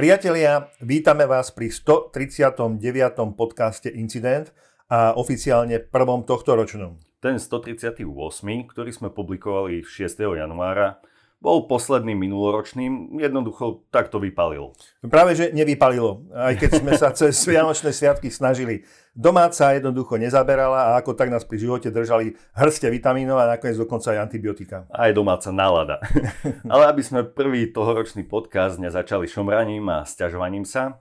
Priatelia, vítame vás pri 139. podcaste Incident a oficiálne prvom tohto ročnom. Ten 138., ktorý sme publikovali 6. januára, bol posledným minuloročným, jednoducho tak to vypalilo. Práve, že nevypalilo, aj keď sme sa cez Vianočné sviatky snažili. Domáca jednoducho nezaberala a ako tak nás pri živote držali hrste vitamínov a nakoniec dokonca aj antibiotika. Aj domáca nálada. Ale aby sme prvý tohoročný podcast nezačali šomraním a sťažovaním sa,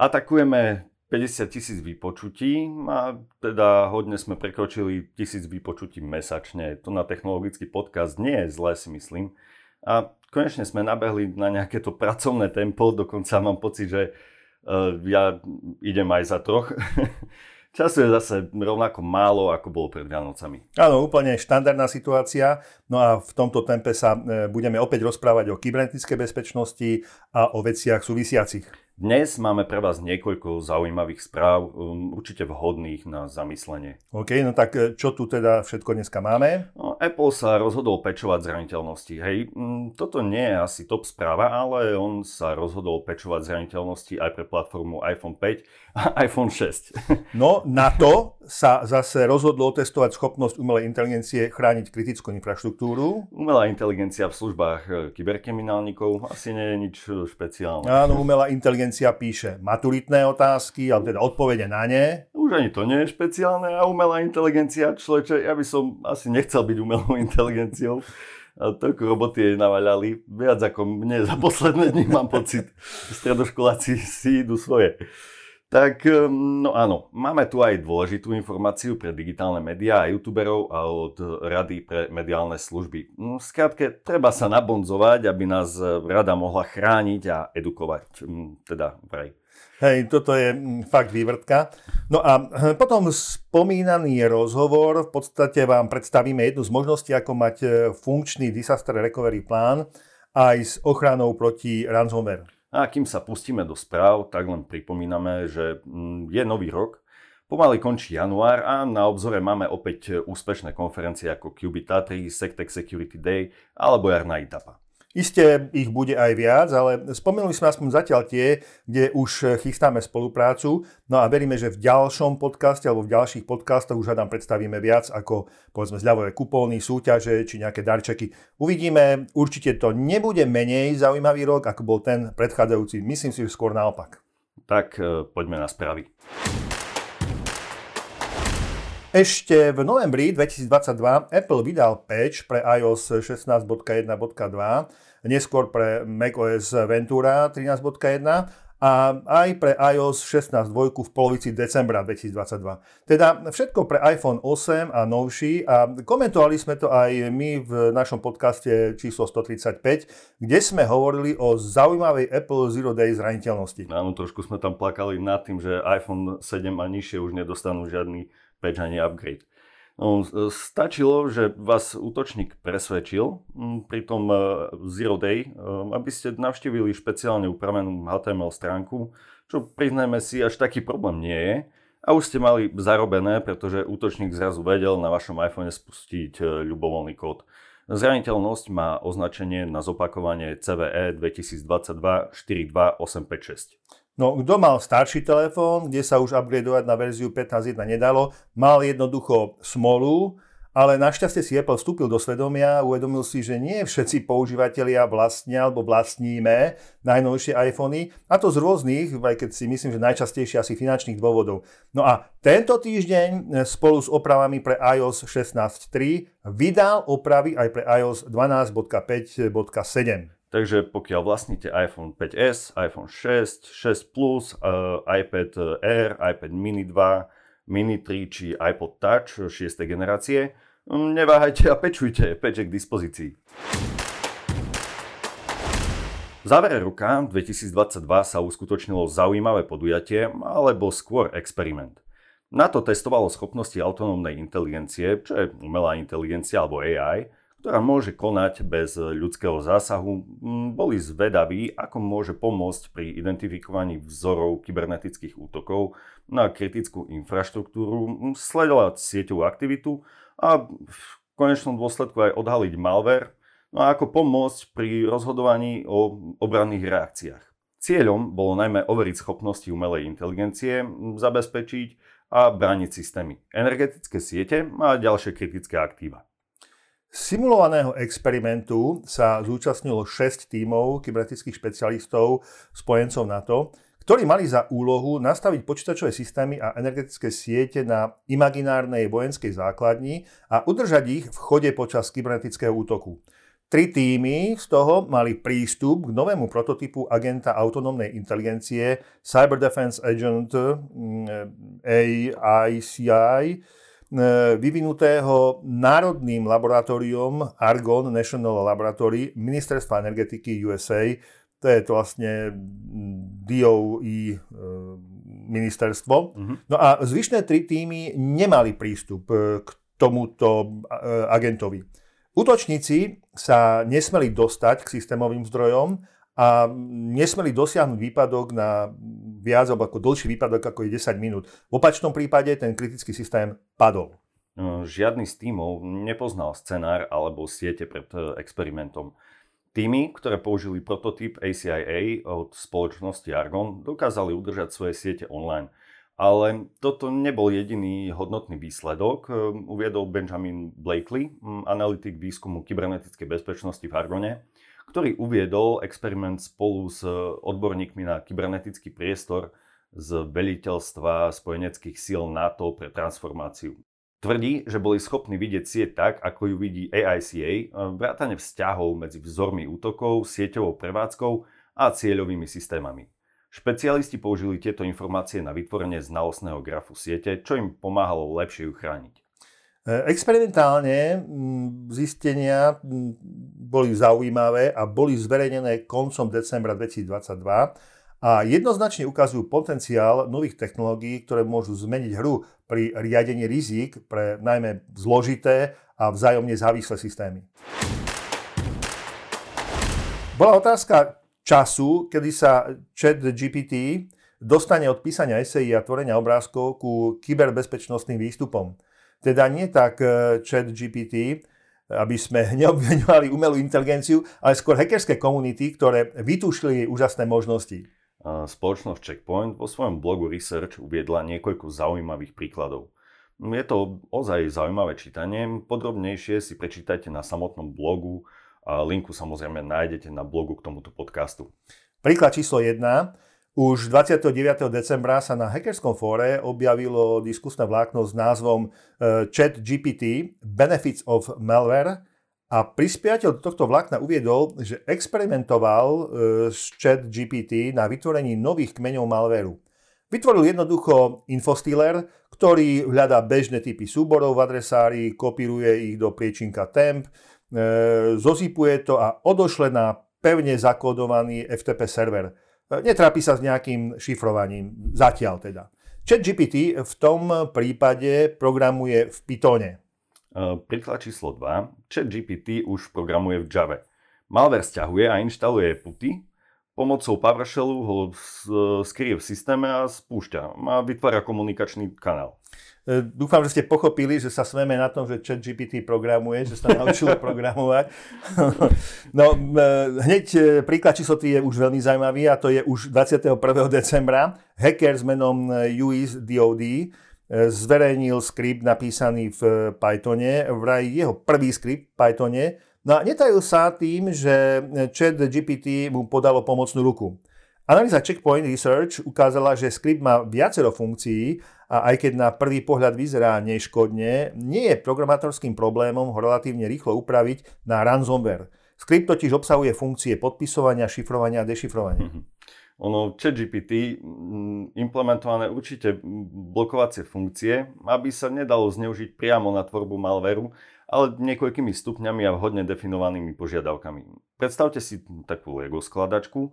atakujeme 50 tisíc vypočutí a teda hodne sme prekročili tisíc vypočutí mesačne. To na technologický podcast nie je zlé si myslím. A konečne sme nabehli na nejaké to pracovné tempo, dokonca mám pocit, že uh, ja idem aj za troch. Času je zase rovnako málo, ako bolo pred Vianocami. Áno, úplne štandardná situácia. No a v tomto tempe sa e, budeme opäť rozprávať o kybernetickej bezpečnosti a o veciach súvisiacich. Dnes máme pre vás niekoľko zaujímavých správ, um, určite vhodných na zamyslenie. OK, no tak e, čo tu teda všetko dneska máme? No, Apple sa rozhodol pečovať zraniteľnosti. Hej, mm, toto nie je asi top správa, ale on sa rozhodol pečovať zraniteľnosti aj pre platformu iPhone 5 a iPhone 6. No, na to sa zase rozhodlo testovať schopnosť umelej inteligencie chrániť kritickú infraštruktúru. Umelá inteligencia v službách e, kyberkriminálnikov asi nie je nič e, špeciálne. Áno, umelá inteligencia inteligencia píše maturitné otázky, alebo teda odpovede na ne. Už ani to nie je špeciálne a umelá inteligencia, človeče, ja by som asi nechcel byť umelou inteligenciou. A toľko roboty jej navaľali, viac ako mne za posledné dni mám pocit. Stredoškoláci si idú svoje. Tak no áno, máme tu aj dôležitú informáciu pre digitálne médiá a youtuberov a od Rady pre mediálne služby. No, Skrátke, treba sa nabonzovať, aby nás rada mohla chrániť a edukovať. Teda vraj. Hej, toto je hm, fakt vývrtka. No a hm, potom spomínaný rozhovor, v podstate vám predstavíme jednu z možností, ako mať e, funkčný disaster recovery plán aj s ochranou proti ransomware. A kým sa pustíme do správ, tak len pripomíname, že mm, je nový rok, pomaly končí január a na obzore máme opäť úspešné konferencie ako Qubit 3, Sectec Security Day alebo jarná ITAPA. Isté ich bude aj viac, ale spomenuli sme aspoň zatiaľ tie, kde už chystáme spoluprácu. No a veríme, že v ďalšom podcaste alebo v ďalších podcastoch už nám predstavíme viac ako povedzme zľavové kupóny, súťaže či nejaké darčeky. Uvidíme, určite to nebude menej zaujímavý rok, ako bol ten predchádzajúci. Myslím si, že skôr naopak. Tak e, poďme na správy. Ešte v novembri 2022 Apple vydal patch pre iOS 16.1.2, neskôr pre macOS Ventura 13.1 a aj pre iOS 16.2 v polovici decembra 2022. Teda všetko pre iPhone 8 a novší a komentovali sme to aj my v našom podcaste číslo 135, kde sme hovorili o zaujímavej Apple Zero Day zraniteľnosti. Áno, trošku sme tam plakali nad tým, že iPhone 7 a nižšie už nedostanú žiadny patch ani upgrade. No, stačilo, že vás útočník presvedčil pri tom e, Zero Day, e, aby ste navštívili špeciálne upravenú HTML stránku, čo priznajme si až taký problém nie je. A už ste mali zarobené, pretože útočník zrazu vedel na vašom iPhone spustiť e, ľubovoľný kód. Zraniteľnosť má označenie na zopakovanie CVE 2022 42856. No, kto mal starší telefón, kde sa už upgradeovať na verziu 15.1 nedalo, mal jednoducho smolu, ale našťastie si Apple vstúpil do svedomia uvedomil si, že nie všetci používateľia vlastnia alebo vlastníme najnovšie iPhony, a to z rôznych, aj keď si myslím, že najčastejšie asi finančných dôvodov. No a tento týždeň spolu s opravami pre iOS 16.3 vydal opravy aj pre iOS 12.5.7. Takže pokiaľ vlastníte iPhone 5s, iPhone 6, 6 Plus, uh, iPad Air, iPad Mini 2, Mini 3 či iPod Touch 6. generácie, um, neváhajte a pečujte, peče k dispozícii. V závere roka 2022 sa uskutočnilo zaujímavé podujatie, alebo skôr experiment. Na to testovalo schopnosti autonómnej inteligencie, čo je umelá inteligencia alebo AI, ktorá môže konať bez ľudského zásahu, boli zvedaví, ako môže pomôcť pri identifikovaní vzorov kybernetických útokov na kritickú infraštruktúru, sledovať sieťovú aktivitu a v konečnom dôsledku aj odhaliť malware, no a ako pomôcť pri rozhodovaní o obranných reakciách. Cieľom bolo najmä overiť schopnosti umelej inteligencie, zabezpečiť a brániť systémy, energetické siete a ďalšie kritické aktíva. Simulovaného experimentu sa zúčastnilo 6 tímov kybernetických špecialistov spojencov NATO, ktorí mali za úlohu nastaviť počítačové systémy a energetické siete na imaginárnej vojenskej základni a udržať ich v chode počas kybernetického útoku. Tri týmy z toho mali prístup k novému prototypu agenta autonómnej inteligencie Cyber Defense Agent mm, AICI, e, vyvinutého Národným laboratórium Argonne National Laboratory Ministerstva energetiky USA. To je to vlastne mm, DOE e, ministerstvo. Uh-huh. No a zvyšné tri týmy nemali prístup e, k tomuto agentovi. Útočníci sa nesmeli dostať k systémovým zdrojom a nesmeli dosiahnuť výpadok na viac alebo ako dlhší výpadok ako je 10 minút. V opačnom prípade ten kritický systém padol. No, žiadny z tímov nepoznal scenár alebo siete pred e, experimentom. Týmy, ktoré použili prototyp ACIA od spoločnosti Argon, dokázali udržať svoje siete online – ale toto nebol jediný hodnotný výsledok, ehm, uviedol Benjamin Blakely, analytik výskumu kybernetickej bezpečnosti v Argone, ktorý uviedol experiment spolu s odborníkmi na kybernetický priestor z veliteľstva spojeneckých síl NATO pre transformáciu. Tvrdí, že boli schopní vidieť sieť tak, ako ju vidí AICA, ehm, vrátane vzťahov medzi vzormi útokov, sieťovou prevádzkou a cieľovými systémami. Špecialisti použili tieto informácie na vytvorenie znalostného grafu siete, čo im pomáhalo lepšie ju chrániť. E, experimentálne zistenia boli zaujímavé a boli zverejnené koncom decembra 2022 a jednoznačne ukazujú potenciál nových technológií, ktoré môžu zmeniť hru pri riadení rizík pre najmä zložité a vzájomne závislé systémy. Bola otázka, času, kedy sa chat GPT dostane od písania esejí a tvorenia obrázkov ku kyberbezpečnostným výstupom. Teda nie tak e, chat GPT, aby sme neobviňovali umelú inteligenciu, ale skôr hackerské komunity, ktoré vytušili úžasné možnosti. Spoločnosť Checkpoint vo svojom blogu Research uviedla niekoľko zaujímavých príkladov. Je to ozaj zaujímavé čítanie, podrobnejšie si prečítajte na samotnom blogu a linku samozrejme nájdete na blogu k tomuto podcastu. Príklad číslo 1. Už 29. decembra sa na hackerskom fóre objavilo diskusné vlákno s názvom e, Chat GPT Benefits of Malware a prispiateľ tohto vlákna uviedol, že experimentoval e, s Chat GPT na vytvorení nových kmeňov malvéru. Vytvoril jednoducho infostealer, ktorý hľadá bežné typy súborov v adresári, kopíruje ich do priečinka temp, E, zozipuje to a odošle na pevne zakódovaný FTP server. E, netrápi sa s nejakým šifrovaním, zatiaľ teda. ChatGPT v tom prípade programuje v Pythone. E, príklad číslo 2. ChatGPT už programuje v Java. Malware stiahuje a inštaluje puty, pomocou PowerShellu ho skrie v systéme a spúšťa a vytvára komunikačný kanál. E, dúfam, že ste pochopili, že sa smeme na tom, že chat GPT programuje, že sa naučilo programovať. No, e, hneď e, príklad číslo 3 je už veľmi zaujímavý a to je už 21. decembra. Hacker s menom UIS DOD zverejnil skript napísaný v Pythone, vraj jeho prvý skript v Pythone. No a netajil sa tým, že chat GPT mu podalo pomocnú ruku. Analýza Checkpoint Research ukázala, že skript má viacero funkcií a aj keď na prvý pohľad vyzerá neškodne, nie je programátorským problémom ho relatívne rýchlo upraviť na ransomware. Skript totiž obsahuje funkcie podpisovania, šifrovania a dešifrovania. Mm-hmm. Ono, ChatGPT implementované určite blokovacie funkcie, aby sa nedalo zneužiť priamo na tvorbu malveru, ale niekoľkými stupňami a vhodne definovanými požiadavkami. Predstavte si takú Lego skladačku,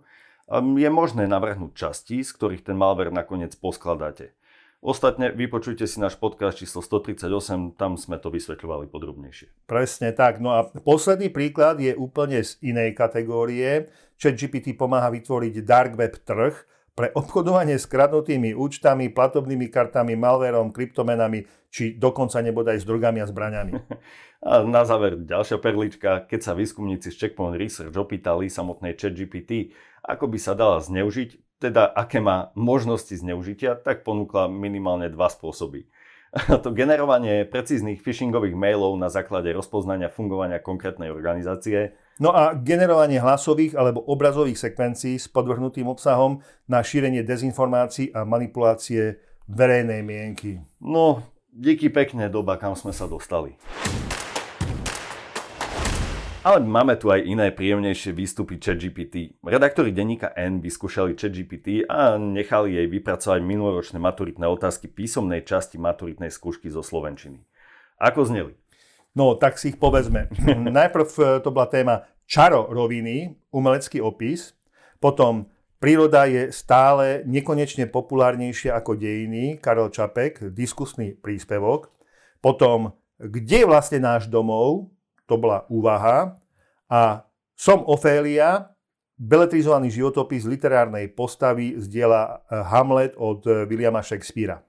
je možné navrhnúť časti, z ktorých ten malware nakoniec poskladáte. Ostatne vypočujte si náš podcast číslo 138, tam sme to vysvetľovali podrobnejšie. Presne tak. No a posledný príklad je úplne z inej kategórie. ChatGPT pomáha vytvoriť dark web trh pre obchodovanie s kradnutými účtami, platobnými kartami, malverom, kryptomenami, či dokonca nebodaj s drogami a zbraňami. A na záver ďalšia perlička, keď sa výskumníci z Checkpoint Research opýtali samotnej ChatGPT, ako by sa dala zneužiť, teda aké má možnosti zneužitia, tak ponúkla minimálne dva spôsoby. to generovanie precíznych phishingových mailov na základe rozpoznania fungovania konkrétnej organizácie. No a generovanie hlasových alebo obrazových sekvencií s podvrhnutým obsahom na šírenie dezinformácií a manipulácie verejnej mienky. No, díky pekne doba, kam sme sa dostali. Ale máme tu aj iné príjemnejšie výstupy ChatGPT. Redaktori denníka N vyskúšali ChatGPT a nechali jej vypracovať minuloročné maturitné otázky písomnej časti maturitnej skúšky zo Slovenčiny. Ako zneli? No, tak si ich povedzme. Najprv e, to bola téma čaro roviny, umelecký opis, potom príroda je stále nekonečne populárnejšia ako dejiny, Karel Čapek, diskusný príspevok, potom kde je vlastne náš domov, to bola úvaha. A som Ofélia, beletrizovaný životopis literárnej postavy z diela eh, Hamlet od eh, Williama Shakespearea.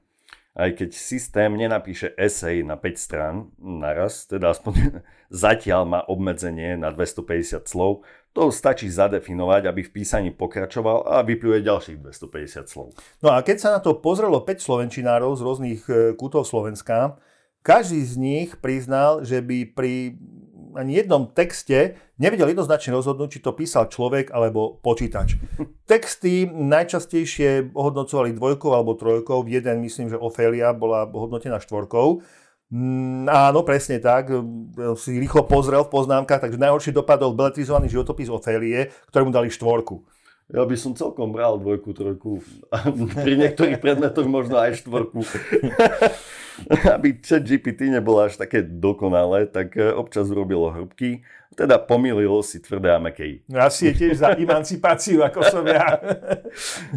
Aj keď systém nenapíše esej na 5 strán naraz, teda aspoň zatiaľ má obmedzenie na 250 slov, to stačí zadefinovať, aby v písaní pokračoval a vypluje ďalších 250 slov. No a keď sa na to pozrelo 5 slovenčinárov z rôznych eh, kútov Slovenska, každý z nich priznal, že by pri ani jednom texte nevedel jednoznačne rozhodnúť, či to písal človek alebo počítač. Texty najčastejšie ohodnocovali dvojkou alebo trojkou, jeden myslím, že Ofélia bola hodnotená štvorkou. Mm, áno, presne tak. Si rýchlo pozrel v poznámkach, takže najhoršie dopadol beletrizovaný životopis Ofélie, ktorému dali štvorku. Ja by som celkom bral dvojku, trojku. Pri niektorých predmetoch možno aj štvorku. Aby chat GPT nebolo až také dokonalé, tak e, občas urobilo hrbky. Teda pomýlilo si tvrdé a mekej. Asi je tiež za emancipáciu, ako som ja.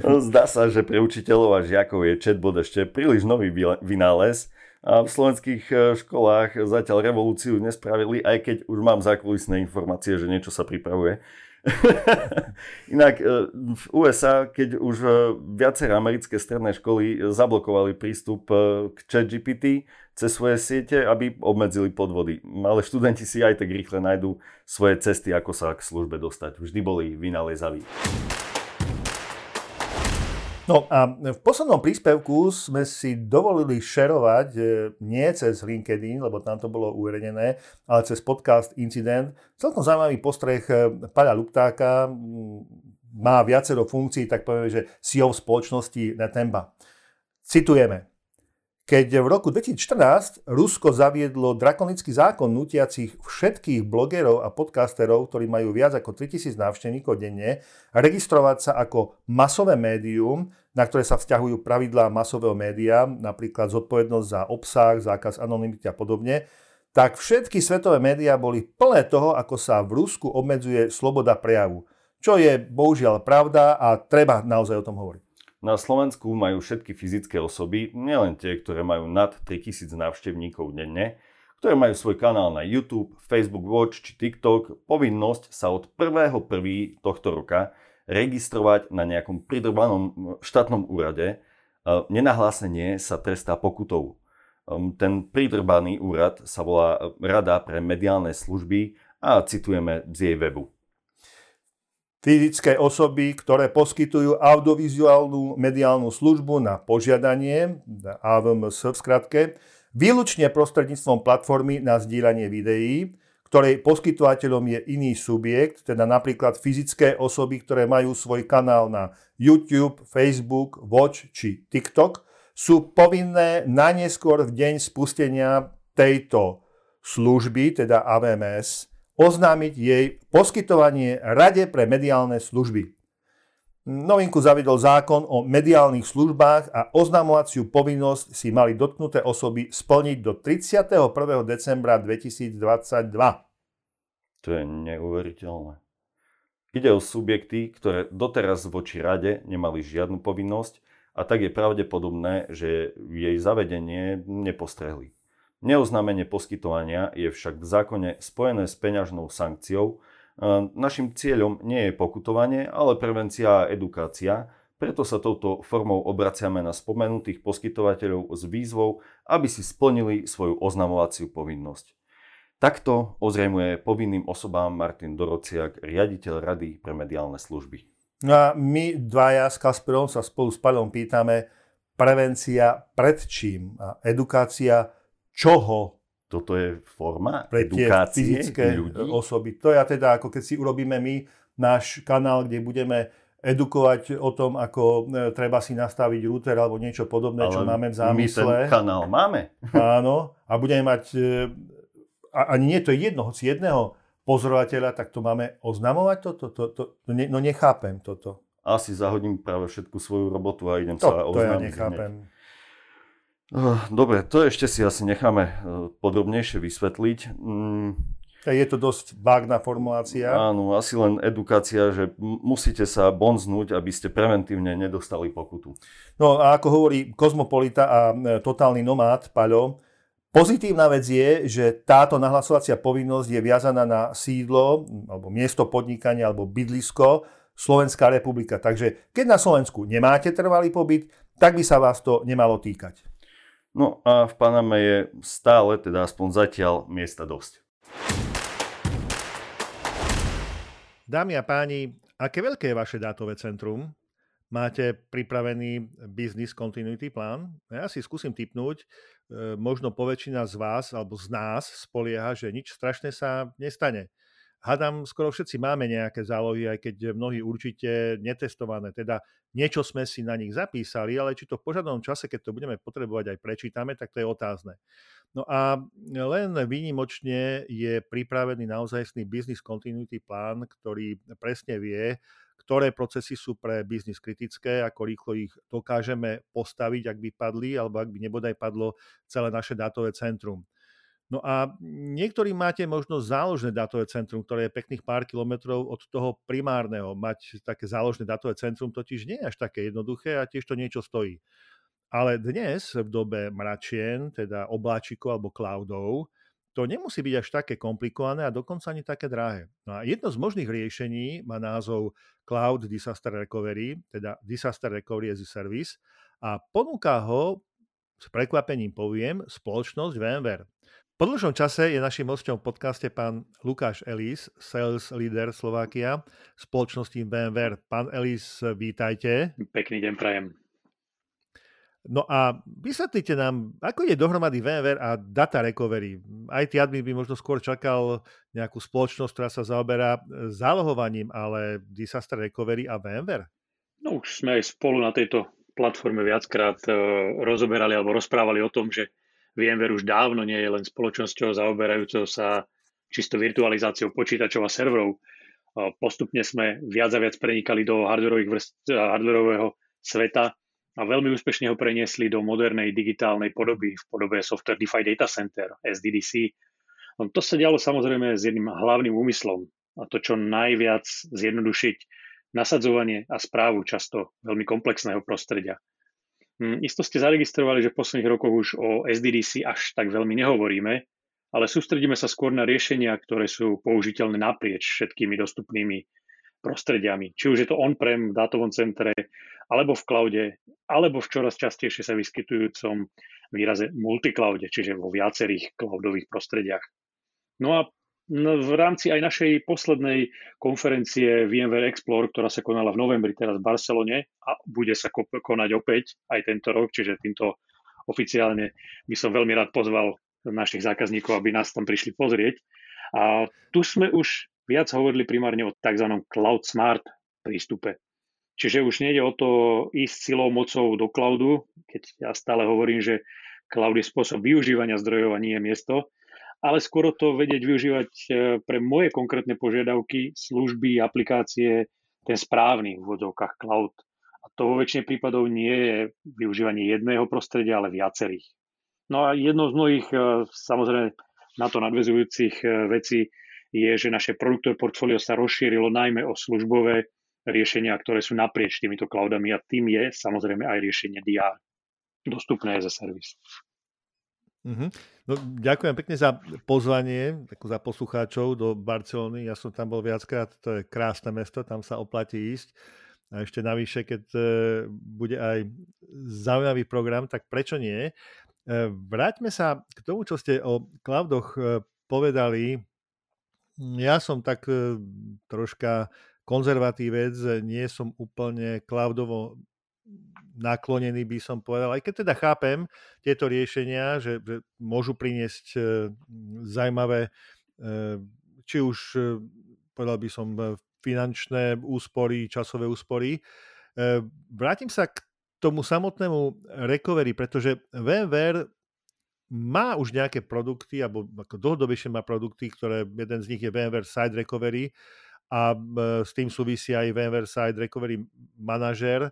No, zdá sa, že pre učiteľov a žiakov je chatbot ešte príliš nový vynález. A v slovenských e, školách zatiaľ revolúciu nespravili, aj keď už mám zákulisné informácie, že niečo sa pripravuje. Inak e, v USA, keď už e, viaceré americké stredné školy zablokovali prístup e, k ChatGPT cez svoje siete, aby obmedzili podvody. Ale študenti si aj tak rýchle nájdú svoje cesty, ako sa k službe dostať. Vždy boli vynalezaví. No a v poslednom príspevku sme si dovolili šerovať e, nie cez LinkedIn, lebo tam to bolo uvedené, ale cez podcast Incident. Celkom zaujímavý postreh e, Paľa Luptáka, má viacero funkcií, tak povieme, že CEO spoločnosti Netemba. Citujeme. Keď v roku 2014 Rusko zaviedlo drakonický zákon nutiacich všetkých blogerov a podcasterov, ktorí majú viac ako 3000 návštevníkov denne, registrovať sa ako masové médium, na ktoré sa vzťahujú pravidlá masového média, napríklad zodpovednosť za obsah, zákaz anonymity a podobne, tak všetky svetové médiá boli plné toho, ako sa v Rusku obmedzuje sloboda prejavu. Čo je bohužiaľ pravda a treba naozaj o tom hovoriť. Na Slovensku majú všetky fyzické osoby, nielen tie, ktoré majú nad 3000 návštevníkov denne, ktoré majú svoj kanál na YouTube, Facebook Watch či TikTok, povinnosť sa od 1.1. tohto roka registrovať na nejakom pridrbanom štátnom úrade. Nenahlásenie sa trestá pokutou. Ehm, ten pridrbaný úrad sa volá Rada pre mediálne služby a citujeme z jej webu fyzické osoby, ktoré poskytujú audiovizuálnu mediálnu službu na požiadanie, AVMS v skratke, výlučne prostredníctvom platformy na zdieľanie videí, ktorej poskytovateľom je iný subjekt, teda napríklad fyzické osoby, ktoré majú svoj kanál na YouTube, Facebook, Watch či TikTok, sú povinné najneskôr v deň spustenia tejto služby, teda AVMS, oznámiť jej poskytovanie Rade pre mediálne služby. Novinku zavedol zákon o mediálnych službách a oznamovaciu povinnosť si mali dotknuté osoby splniť do 31. decembra 2022. To je neuveriteľné. Ide o subjekty, ktoré doteraz voči rade nemali žiadnu povinnosť a tak je pravdepodobné, že jej zavedenie nepostrehli. Neoznámenie poskytovania je však v zákone spojené s peňažnou sankciou. Našim cieľom nie je pokutovanie, ale prevencia a edukácia, Preto sa touto formou obraciame na spomenutých poskytovateľov s výzvou, aby si splnili svoju oznamovaciu povinnosť. Takto ozrejmuje povinným osobám Martin Dorociak, riaditeľ Rady pre mediálne služby. No a my dvaja s Kasperom sa spolu s Palom pýtame, prevencia pred čím a edukácia čoho toto je forma pre edukácie fyzické ľudí? osoby. To je teda ako keď si urobíme my náš kanál, kde budeme edukovať o tom, ako e, treba si nastaviť router alebo niečo podobné, čo máme v zámysle. My ten kanál máme. Áno, a budeme mať, e, a, ani nie to je jedno, hoci jedného pozorovateľa, tak to máme oznamovať toto? To, to, to, ne, no nechápem toto. Asi zahodím práve všetku svoju robotu a idem to, sa oznámiť. To ja nechápem. Dobre, to ešte si asi necháme e, podrobnejšie vysvetliť. Mm, je to dosť vágna formulácia. Áno, asi len edukácia, že musíte sa bonznúť, aby ste preventívne nedostali pokutu. No a ako hovorí kozmopolita a e, totálny nomád Paľo, pozitívna vec je, že táto nahlasovacia povinnosť je viazaná na sídlo, alebo miesto podnikania, alebo bydlisko Slovenská republika. Takže keď na Slovensku nemáte trvalý pobyt, tak by sa vás to nemalo týkať. No a v Paname je stále, teda aspoň zatiaľ, miesta dosť. Dámy a páni, aké veľké je vaše dátové centrum? Máte pripravený business continuity plán? Ja si skúsim typnúť, e, možno poväčšina z vás alebo z nás spolieha, že nič strašné sa nestane. Hadám, skoro všetci máme nejaké zálohy, aj keď mnohí určite netestované. Teda niečo sme si na nich zapísali, ale či to v požadnom čase, keď to budeme potrebovať, aj prečítame, tak to je otázne. No a len výnimočne je pripravený naozajstný business continuity plán, ktorý presne vie, ktoré procesy sú pre biznis kritické, ako rýchlo ich dokážeme postaviť, ak by padli, alebo ak by nebodaj padlo celé naše dátové centrum. No a niektorí máte možno záložné dátové centrum, ktoré je pekných pár kilometrov od toho primárneho. Mať také záložné dátové centrum totiž nie je až také jednoduché a tiež to niečo stojí. Ale dnes v dobe mračien, teda obláčikov alebo cloudov, to nemusí byť až také komplikované a dokonca ani také drahé. No a jedno z možných riešení má názov Cloud Disaster Recovery, teda Disaster Recovery as a Service a ponúka ho, s prekvapením poviem, spoločnosť VMware. Po dlhšom čase je našim hostom v podcaste pán Lukáš Elis, sales leader Slovakia spoločnosti VMware. Pán Elis, vítajte. Pekný deň prajem. No a vysvetlite nám, ako ide dohromady VMware a Data Recovery. Ty admin by možno skôr čakal nejakú spoločnosť, ktorá sa zaoberá zálohovaním, ale Disaster Recovery a VMware? No už sme aj spolu na tejto platforme viackrát uh, rozoberali alebo rozprávali o tom, že VMware už dávno nie je len spoločnosťou zaoberajúcou sa čisto virtualizáciou počítačov a serverov. Postupne sme viac a viac prenikali do hardwareového sveta a veľmi úspešne ho preniesli do modernej digitálnej podoby v podobe Software Defined Data Center, SDDC. To sa dialo samozrejme s jedným hlavným úmyslom a to čo najviac zjednodušiť nasadzovanie a správu často veľmi komplexného prostredia. Hm, isto ste zaregistrovali, že v posledných rokoch už o SDDC až tak veľmi nehovoríme, ale sústredíme sa skôr na riešenia, ktoré sú použiteľné naprieč všetkými dostupnými prostrediami. Či už je to on-prem v dátovom centre, alebo v cloude, alebo v čoraz častejšie sa vyskytujúcom výraze multicloude, čiže vo viacerých cloudových prostrediach. No a v rámci aj našej poslednej konferencie VMware Explore, ktorá sa konala v novembri teraz v Barcelone a bude sa konať opäť aj tento rok, čiže týmto oficiálne by som veľmi rád pozval našich zákazníkov, aby nás tam prišli pozrieť. A tu sme už viac hovorili primárne o tzv. cloud smart prístupe. Čiže už nejde o to ísť silou mocou do cloudu, keď ja stále hovorím, že cloud je spôsob využívania zdrojov a nie je miesto, ale skôr to vedieť využívať e, pre moje konkrétne požiadavky, služby, aplikácie, ten správny v vodovkách cloud. A to vo väčšine prípadov nie je využívanie jedného prostredia, ale viacerých. No a jednou z mnohých, e, samozrejme, na to nadvezujúcich e, vecí je, že naše produktové portfólio sa rozšírilo najmä o službové riešenia, ktoré sú naprieč týmito cloudami a tým je samozrejme aj riešenie DR, dostupné za servis. Mm-hmm. No, ďakujem pekne za pozvanie ako za poslucháčov do Barcelony. Ja som tam bol viackrát, to je krásne mesto, tam sa oplatí ísť. a ešte navyše, keď bude aj zaujímavý program, tak prečo nie? Vráťme sa k tomu, čo ste o cloudoch povedali. Ja som tak troška konzervatívec, nie som úplne cloudovo naklonený, by som povedal, aj keď teda chápem tieto riešenia, že, že môžu priniesť e, zaujímavé, e, či už, e, povedal by som, finančné úspory, časové úspory. Vrátim sa k tomu samotnému recovery, pretože VMware má už nejaké produkty, alebo ako dlhodobejšie má produkty, ktoré jeden z nich je VMware Side Recovery a s tým súvisí aj VMware Side Recovery Manager,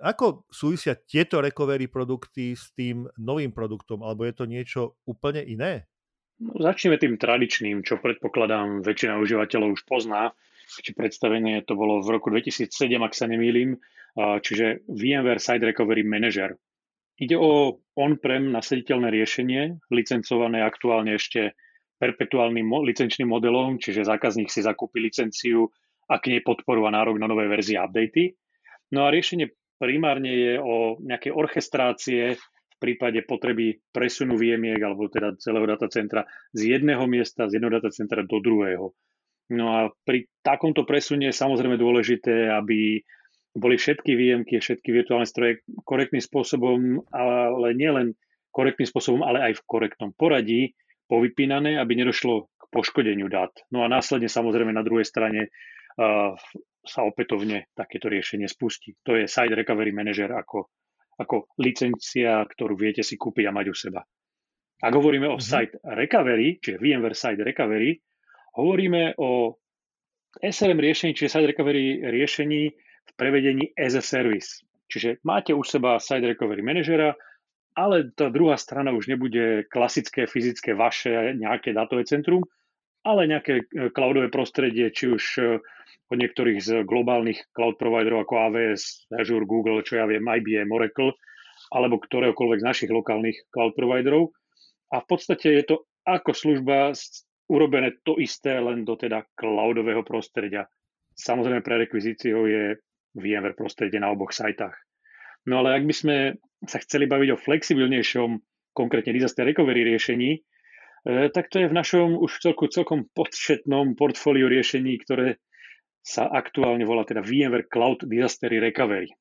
ako súvisia tieto recovery produkty s tým novým produktom, alebo je to niečo úplne iné? No, začneme tým tradičným, čo predpokladám väčšina užívateľov už pozná. Či predstavenie to bolo v roku 2007, ak sa nemýlim, čiže VMware Site Recovery Manager. Ide o on-prem nasaditeľné riešenie, licencované aktuálne ešte perpetuálnym licenčným modelom, čiže zákazník si zakúpi licenciu a k nej podporu a nárok na nové verzie updaty No a riešenie primárne je o nejakej orchestrácie v prípade potreby presunu výjemiek alebo teda celého datacentra z jedného miesta, z jedného datacentra do druhého. No a pri takomto presune je samozrejme dôležité, aby boli všetky výjemky, všetky virtuálne stroje korektným spôsobom, ale nielen korektným spôsobom, ale aj v korektnom poradí povypínané, aby nedošlo k poškodeniu dát. No a následne samozrejme na druhej strane sa opätovne takéto riešenie spustí. To je Site Recovery Manager ako, ako licencia, ktorú viete si kúpiť a mať u seba. Ak hovoríme o mm-hmm. Site Recovery, čiže VMware Site Recovery, hovoríme o SRM riešení, čiže Site Recovery riešení v prevedení as a service. Čiže máte u seba Site Recovery Managera, ale tá druhá strana už nebude klasické fyzické vaše nejaké datové centrum, ale nejaké e, cloudové prostredie, či už e, od niektorých z globálnych cloud providerov ako AWS, Azure, Google, čo ja viem, IBM, Oracle, alebo ktoréhokoľvek z našich lokálnych cloud providerov. A v podstate je to ako služba urobené to isté, len do teda cloudového prostredia. Samozrejme pre rekvizíciou je VMware prostredie na oboch sajtách. No ale ak by sme sa chceli baviť o flexibilnejšom, konkrétne disaster recovery riešení, eh, tak to je v našom už celku celkom podšetnom portfóliu riešení, ktoré sa aktuálne volá teda VMware Cloud Disaster Recovery. E,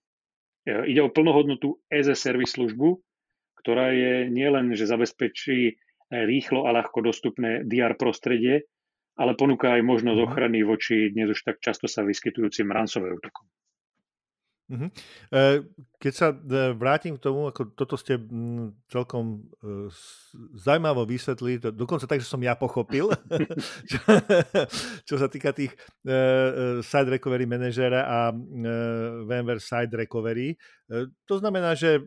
ide o plnohodnotú as a service službu, ktorá je nielen, že zabezpečí rýchlo a ľahko dostupné DR prostredie, ale ponúka aj možnosť mhm. ochrany voči dnes už tak často sa vyskytujúcim ransomware útokom. Uh-huh. Keď sa e, vrátim k tomu, ako toto ste mm, celkom e, zaujímavo vysvetli, dokonca tak, že som ja pochopil, čo, čo sa týka tých Side Recovery Managera a VMware Side Recovery. To znamená, že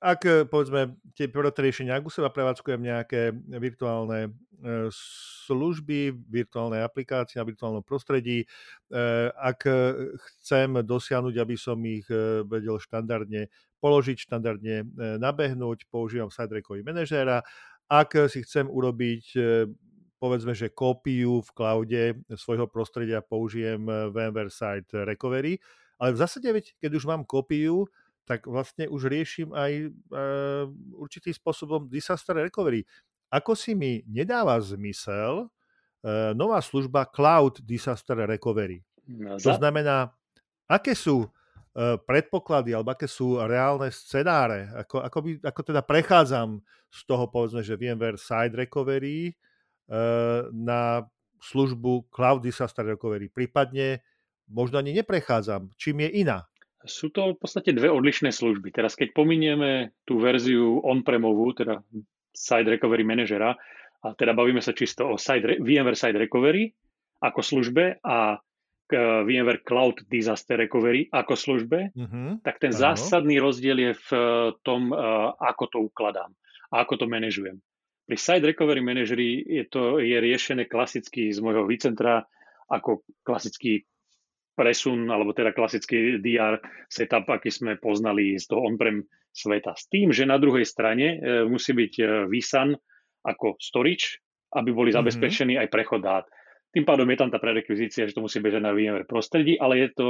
ak eh, povedzme tie prvé riešenia, ak u seba prevádzkujem nejaké virtuálne eh, služby, virtuálne aplikácie na virtuálnom prostredí, eh, ak chcem dosiahnuť, aby som ich vedel štandardne položiť, štandardne nabehnúť, používam SiteRecovery manažéra. Ak si chcem urobiť povedzme, že kópiu v cloude svojho prostredia použijem VMware Site Recovery, ale v zásade, keď už mám kópiu, tak vlastne už riešim aj e, určitým spôsobom disaster recovery. Ako si mi nedáva zmysel e, nová služba Cloud Disaster Recovery. No, to znamená, aké sú e, predpoklady alebo aké sú reálne scenáre, ako, ako, by, ako teda prechádzam z toho, povedzme, že VMware Side Recovery na službu Cloud Disaster Recovery. Prípadne možno ani neprechádzam, čím je iná. Sú to v podstate dve odlišné služby. Teraz keď pominieme tú verziu on-premovú, teda Side Recovery Managera, a teda bavíme sa čisto o side, VMware Side Recovery ako službe a VMware Cloud Disaster Recovery ako službe, uh-huh. tak ten uh-huh. zásadný rozdiel je v tom, ako to ukladám a ako to manažujem. Pri Side Recovery Manageri je to je riešené klasicky z môjho vCentra ako klasický presun, alebo teda klasický DR setup, aký sme poznali z toho on-prem sveta. S tým, že na druhej strane e, musí byť e, vSAN ako storage, aby boli mm-hmm. zabezpečení aj prechod dát. tým pádom je tam tá prerekvizícia, že to musí bežať na VMware prostredí, ale je to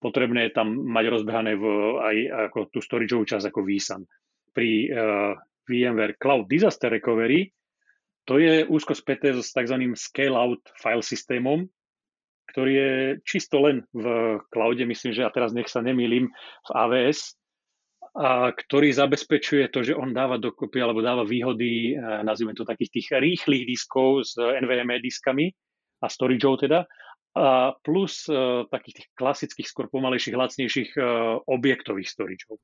potrebné tam mať rozbehané v, aj ako tú storageovú časť ako vSAN. Pri uh, VMware Cloud Disaster Recovery to je úzko späté s tzv. scale-out file systémom, ktorý je čisto len v cloude, myslím, že a teraz nech sa nemýlim, v AWS, a ktorý zabezpečuje to, že on dáva dokopy alebo dáva výhody, e, nazvime to takých tých rýchlych diskov s NVMe diskami a storageov teda, a plus uh, takých tých klasických, skôr pomalejších, lacnejších uh, objektových storageov.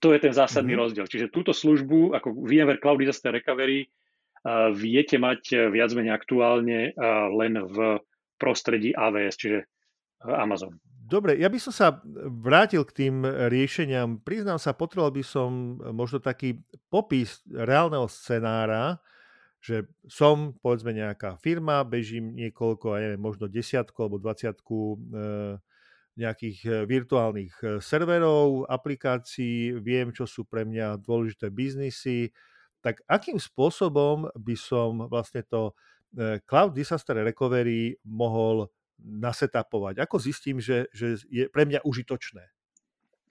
To je ten zásadný mm-hmm. rozdiel. Čiže túto službu, ako VMware Cloud Disaster Recovery, uh, viete mať viac menej aktuálne len v prostredí AWS, čiže Amazon. Dobre, ja by som sa vrátil k tým riešeniam. Priznám sa, potreboval by som možno taký popis reálneho scenára, že som, povedzme, nejaká firma, bežím niekoľko, ja neviem, možno desiatku alebo dvaciatku e, nejakých e, virtuálnych e, serverov, aplikácií, viem, čo sú pre mňa dôležité biznisy, tak akým spôsobom by som vlastne to Cloud Disaster Recovery mohol nasetapovať? Ako zistím, že, že je pre mňa užitočné?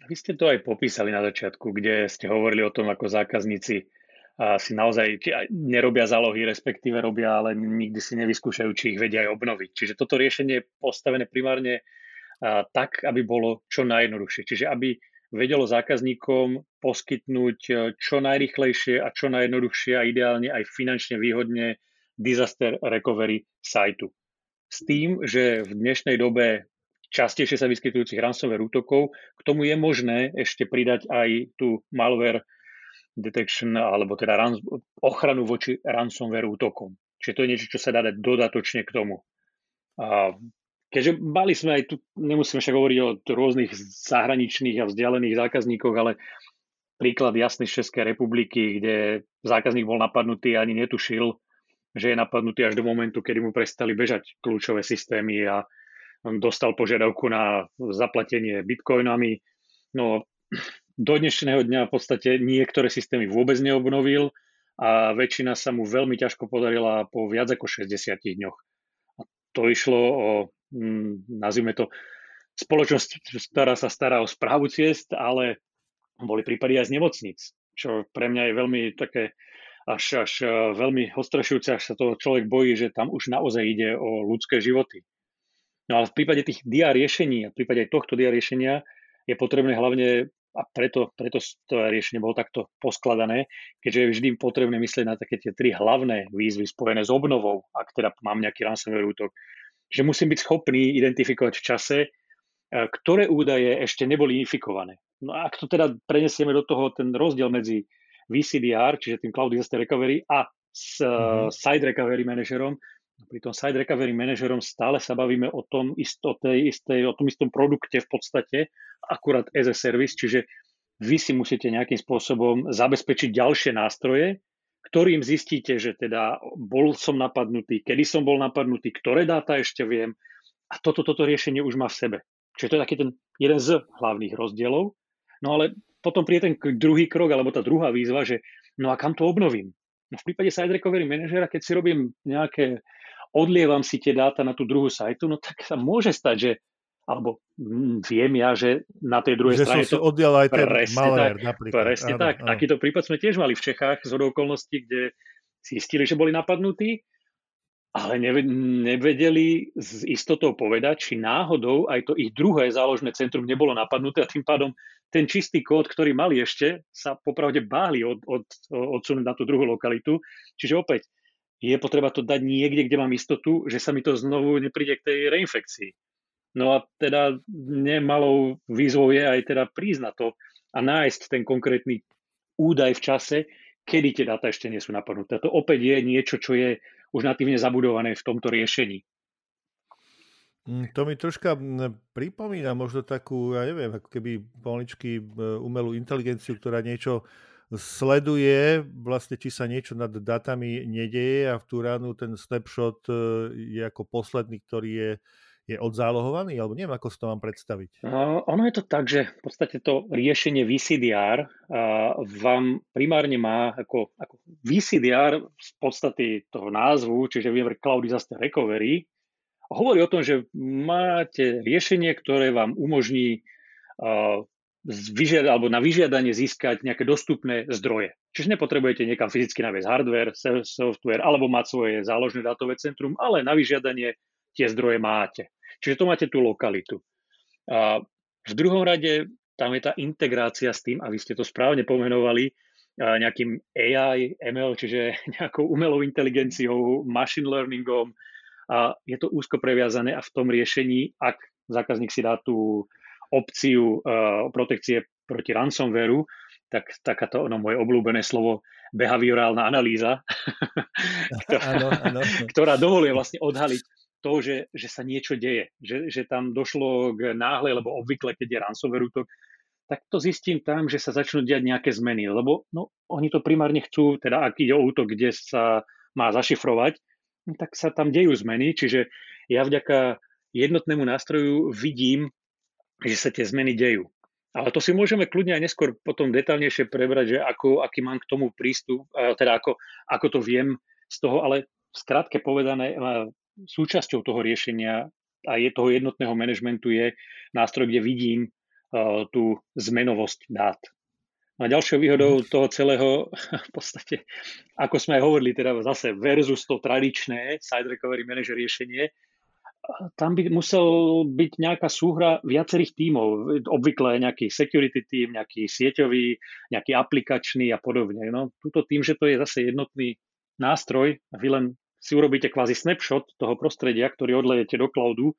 Vy ste to aj popísali na začiatku, kde ste hovorili o tom, ako zákazníci si naozaj nerobia zálohy, respektíve robia, ale nikdy si nevyskúšajú, či ich vedia aj obnoviť. Čiže toto riešenie je postavené primárne tak, aby bolo čo najjednoduchšie. Čiže aby vedelo zákazníkom poskytnúť e, čo najrychlejšie a čo najjednoduchšie a ideálne aj finančne výhodne disaster recovery sajtu s tým, že v dnešnej dobe častejšie sa vyskytujúcich ransomware útokov, k tomu je možné ešte pridať aj tú malware detection alebo teda rans- ochranu voči ransomware útokom. Čiže to je niečo, čo sa dá dať dodatočne k tomu. A keďže mali sme aj tu, nemusíme však hovoriť o rôznych zahraničných a vzdialených zákazníkoch, ale príklad jasný z Českej republiky, kde zákazník bol napadnutý a ani netušil, že je napadnutý až do momentu, kedy mu prestali bežať kľúčové systémy a on dostal požiadavku na zaplatenie bitcoinami. No, do dnešného dňa v podstate niektoré systémy vôbec neobnovil a väčšina sa mu veľmi ťažko podarila po viac ako 60 dňoch. A to išlo o, hm, nazvime to, spoločnosť, ktorá sa stará o správu ciest, ale boli prípady aj z nemocnic, čo pre mňa je veľmi také až, až e, veľmi ostrašujúce, až sa toho človek bojí, že tam už naozaj ide o ľudské životy. No ale v prípade tých dia riešení, a v prípade aj tohto dia riešenia je potrebné hlavne, a preto, preto to riešenie bolo takto poskladané, keďže je vždy potrebné myslieť na také tie tri hlavné výzvy spojené s obnovou, ak teda mám nejaký ransomware útok, že musím byť schopný identifikovať v čase, e, ktoré údaje ešte neboli infikované. No a ak to teda prenesieme do toho ten rozdiel medzi VCDR, čiže tým Cloud Disaster Recovery a s mm-hmm. Side Recovery Managerom. Pri tom Side Recovery Managerom stále sa bavíme o tom, istotej, istej, o tom istom produkte v podstate, akurát as a service, čiže vy si musíte nejakým spôsobom zabezpečiť ďalšie nástroje, ktorým zistíte, že teda bol som napadnutý, kedy som bol napadnutý, ktoré dáta ešte viem a toto, toto riešenie už má v sebe. Čiže to je taký ten jeden z hlavných rozdielov. No ale potom príde ten druhý krok, alebo tá druhá výzva, že no a kam to obnovím? No v prípade Site Recovery Managera, keď si robím nejaké, odlievam si tie dáta na tú druhú sajtu, no tak sa môže stať, že alebo mm, viem ja, že na tej druhej že strane som to oddial aj ten malware, tak, napríklad. Presne áno, tak. Áno. Takýto prípad sme tiež mali v Čechách z okolností, kde zistili, že boli napadnutí ale nevedeli s istotou povedať, či náhodou aj to ich druhé záložné centrum nebolo napadnuté a tým pádom ten čistý kód, ktorý mali ešte, sa popravde báli od, od, odsunúť na tú druhú lokalitu. Čiže opäť, je potreba to dať niekde, kde mám istotu, že sa mi to znovu nepríde k tej reinfekcii. No a teda nemalou výzvou je aj teda prísť na to a nájsť ten konkrétny údaj v čase, kedy tie dáta ešte nie sú napadnuté. To opäť je niečo, čo je už natívne zabudované v tomto riešení. Mm, to mi troška mm, pripomína možno takú, ja neviem, ako keby pomaličky e, umelú inteligenciu, ktorá niečo sleduje, vlastne či sa niečo nad datami nedeje a v tú ránu ten snapshot e, je ako posledný, ktorý je je odzálohovaný, alebo neviem, ako si to mám predstaviť. Uh, ono je to tak, že v podstate to riešenie VCDR uh, vám primárne má ako, ako VCDR z podstate toho názvu, čiže VMware Cloud Disaster Recovery, hovorí o tom, že máte riešenie, ktoré vám umožní uh, vyžiada, alebo na vyžiadanie získať nejaké dostupné zdroje. Čiže nepotrebujete niekam fyzicky naviesť hardware, software alebo mať svoje záložné dátové centrum, ale na vyžiadanie tie zdroje máte. Čiže to máte tú lokalitu. A v druhom rade tam je tá integrácia s tým, a vy ste to správne pomenovali, nejakým AI, ML, čiže nejakou umelou inteligenciou, machine learningom. A je to úzko previazané a v tom riešení, ak zákazník si dá tú opciu uh, protekcie proti ransomwareu, tak takáto no, moje obľúbené slovo behaviorálna analýza, ktorá, ano, ano. ktorá dovoluje vlastne odhaliť to, že, že sa niečo deje, že, že tam došlo k náhle, lebo obvykle, keď je ransomware útok, tak to zistím tam, že sa začnú diať nejaké zmeny, lebo no, oni to primárne chcú, teda ak ide o útok, kde sa má zašifrovať, no, tak sa tam dejú zmeny, čiže ja vďaka jednotnému nástroju vidím, že sa tie zmeny dejú. Ale to si môžeme kľudne aj neskôr potom detálnejšie prebrať, že ako, aký mám k tomu prístup, teda ako, ako to viem z toho, ale skrátke povedané, súčasťou toho riešenia a je toho jednotného manažmentu je nástroj, kde vidím uh, tú zmenovosť dát. A ďalšou výhodou mhm. toho celého, v podstate, ako sme aj hovorili, teda zase versus to tradičné Side Recovery Manager riešenie, tam by musel byť nejaká súhra viacerých tímov, obvykle nejaký security tým, nejaký sieťový, nejaký aplikačný a podobne. No, tuto tým, že to je zase jednotný nástroj vy len si urobíte kvázi snapshot toho prostredia, ktorý odlejete do cloudu